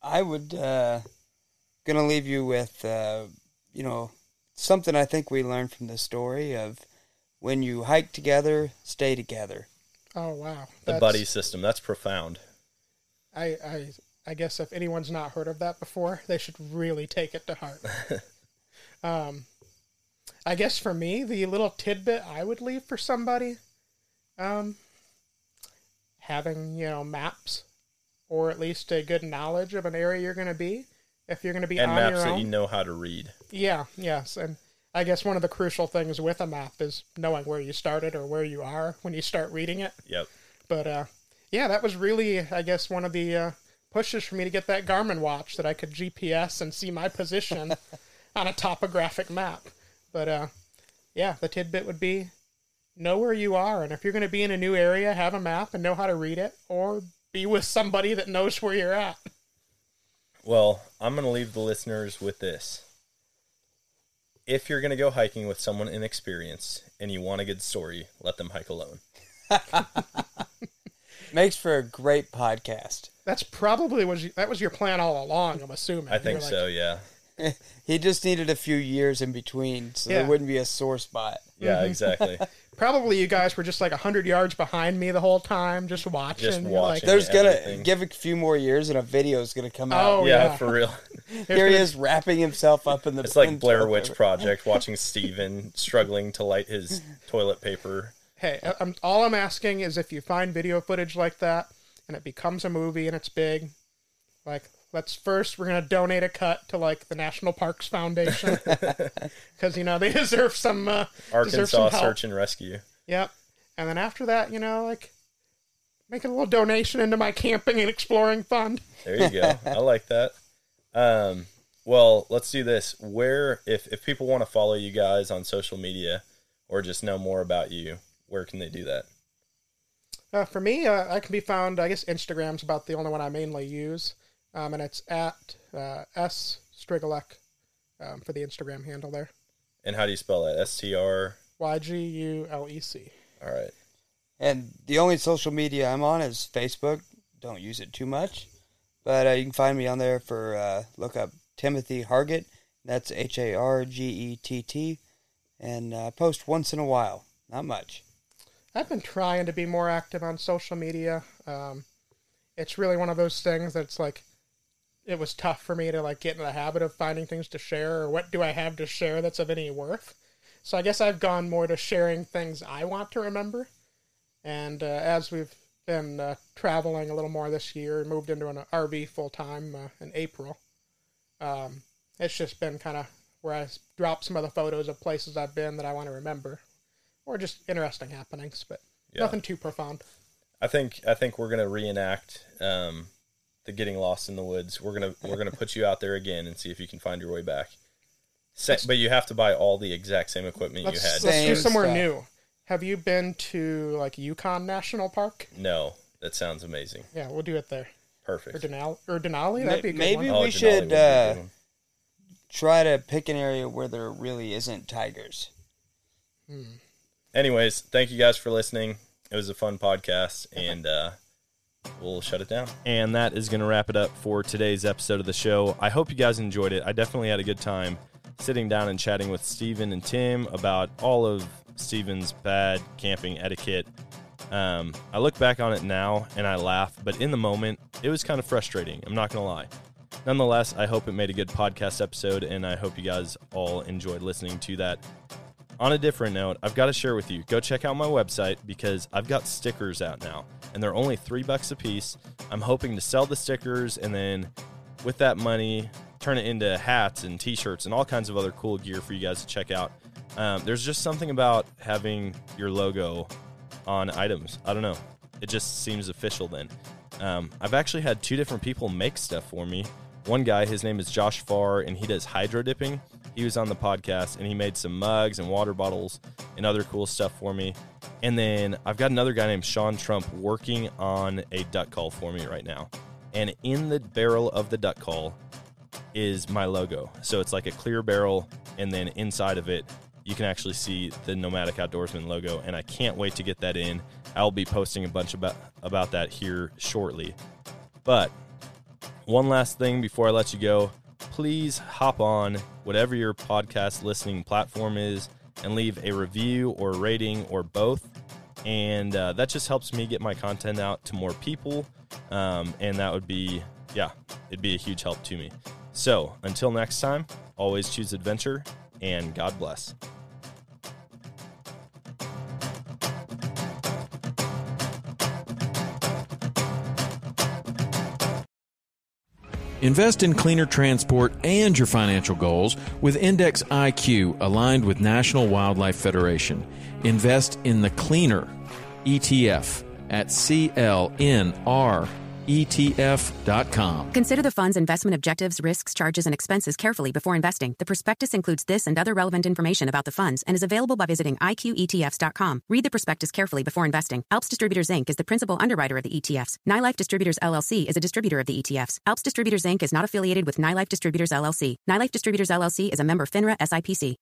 I would uh, gonna leave you with uh, you know something I think we learned from the story of when you hike together, stay together. oh wow, The That's- buddy system, that's profound. I, I I guess if anyone's not heard of that before, they should really take it to heart. um, I guess for me, the little tidbit I would leave for somebody, um, having you know maps, or at least a good knowledge of an area you're going to be. If you're going to be and on maps your that you know how to read. yeah, yes, and I guess one of the crucial things with a map is knowing where you started or where you are when you start reading it. Yep. But uh, yeah, that was really, I guess, one of the uh, pushes for me to get that Garmin watch that I could GPS and see my position on a topographic map. But uh, yeah, the tidbit would be know where you are, and if you're going to be in a new area, have a map and know how to read it, or be with somebody that knows where you're at. Well, I'm going to leave the listeners with this. If you're going to go hiking with someone inexperienced and you want a good story, let them hike alone. Makes for a great podcast. That's probably was that was your plan all along. I'm assuming. I think like, so, yeah. He just needed a few years in between, so Yeah. there wouldn't be a sore spot. Yeah, mm-hmm. exactly. Probably you guys were just like hundred yards behind me the whole time, just watching. Just You're like, watching. There's gonna everything. give a few more years, and a video is gonna come out. Oh, yeah, yeah. for real. Here he is wrapping himself up in the. It's like Blair Witch paper. Project, watching Steven struggling to light his toilet paper. hey, I'm, all I'm asking is if you find video footage like that and it becomes a movie and it's big, like let's first we're gonna donate a cut to like the National Parks Foundation because you know they deserve some uh, deserve Arkansas some. Search and Rescue. Yep, and then after that, you know, like make a little donation into my camping and exploring fund. There you go. I like that. Um, well, let's do this. Where, if, if people want to follow you guys on social media or just know more about you, where can they do that? Uh, for me, uh, I can be found. I guess Instagram's about the only one I mainly use, um, and it's at uh, s strygulec um, for the Instagram handle there. And how do you spell that? S T R. Y G U L E C. All right. And the only social media I'm on is Facebook. Don't use it too much, but uh, you can find me on there for uh, look up Timothy Hargett. That's H A R G E T T, and uh, post once in a while. Not much. I've been trying to be more active on social media. Um, it's really one of those things that's like, it was tough for me to like get in the habit of finding things to share or what do I have to share that's of any worth. So I guess I've gone more to sharing things I want to remember. And uh, as we've been uh, traveling a little more this year, moved into an RV full time uh, in April. Um, it's just been kind of where I drop some of the photos of places I've been that I want to remember, or just interesting happenings, but Yeah. nothing too profound. I think I think we're gonna reenact um, the getting lost in the woods. We're gonna we're gonna put you out there again and see if you can find your way back. Sa- but you have to buy all the exact same equipment you had. let's do Same somewhere stuff. new. Have you been to like Yukon National Park? No, that sounds amazing. Yeah, we'll do it there. Perfect. Or Perfect. Denali? Or Denali? That'd be a good Maybe one. we Denali should, would be a uh. Try to pick an area where there really isn't tigers. Anyways, thank you guys for listening. It was a fun podcast, and uh, we'll shut it down. And that is going to wrap it up for today's episode of the show. I hope you guys enjoyed it. I definitely had a good time sitting down and chatting with Steven and Tim about all of Steven's bad camping etiquette. Um, I look back on it now and I laugh, but in the moment, it was kind of frustrating. I'm not going to lie. Nonetheless, I hope it made a good podcast episode, and I hope you guys all enjoyed listening to that. On a different note, I've got to share with you. Go check out my website because I've got stickers out now, and they're only three bucks a piece. I'm hoping to sell the stickers, and then with that money, turn it into hats and T-shirts and all kinds of other cool gear for you guys to check out. Um, there's just something about having your logo on items. I don't know. It just seems official then. Um, I've actually had two different people make stuff for me. One guy, his name is Josh Farr, and he does hydro dipping. He was on the podcast and he made some mugs and water bottles and other cool stuff for me. And then I've got another guy named Sean Trump working on a duck call for me right now. And in the barrel of the duck call is my logo. So it's like a clear barrel, and then inside of it, you can actually see the Nomadic Outdoorsman logo. And I can't wait to get that in. I'll be posting a bunch about about that here shortly. But one last thing before I let you go, please hop on whatever your podcast listening platform is and leave a review or rating or both. And uh, that just helps me get my content out to more people. Um, and that would be, yeah, it'd be a huge help to me. So until next time, always choose adventure and God bless. Invest in cleaner transport and your financial goals with IndexIQ aligned with National Wildlife Federation. Invest in the cleaner ETF at CLNRETF.com. Consider the fund's investment objectives, risks, charges, and expenses carefully before investing. The prospectus includes this and other relevant information about the funds and is available by visiting IQETFs.com. Read the prospectus carefully before investing. Alps Distributors Inc. is the principal underwriter of the ETFs. NyLife Distributors LLC is a distributor of the ETFs. Alps Distributors Inc. is not affiliated with NyLife Distributors LLC. NyLife Distributors LLC is a member FINRA SIPC.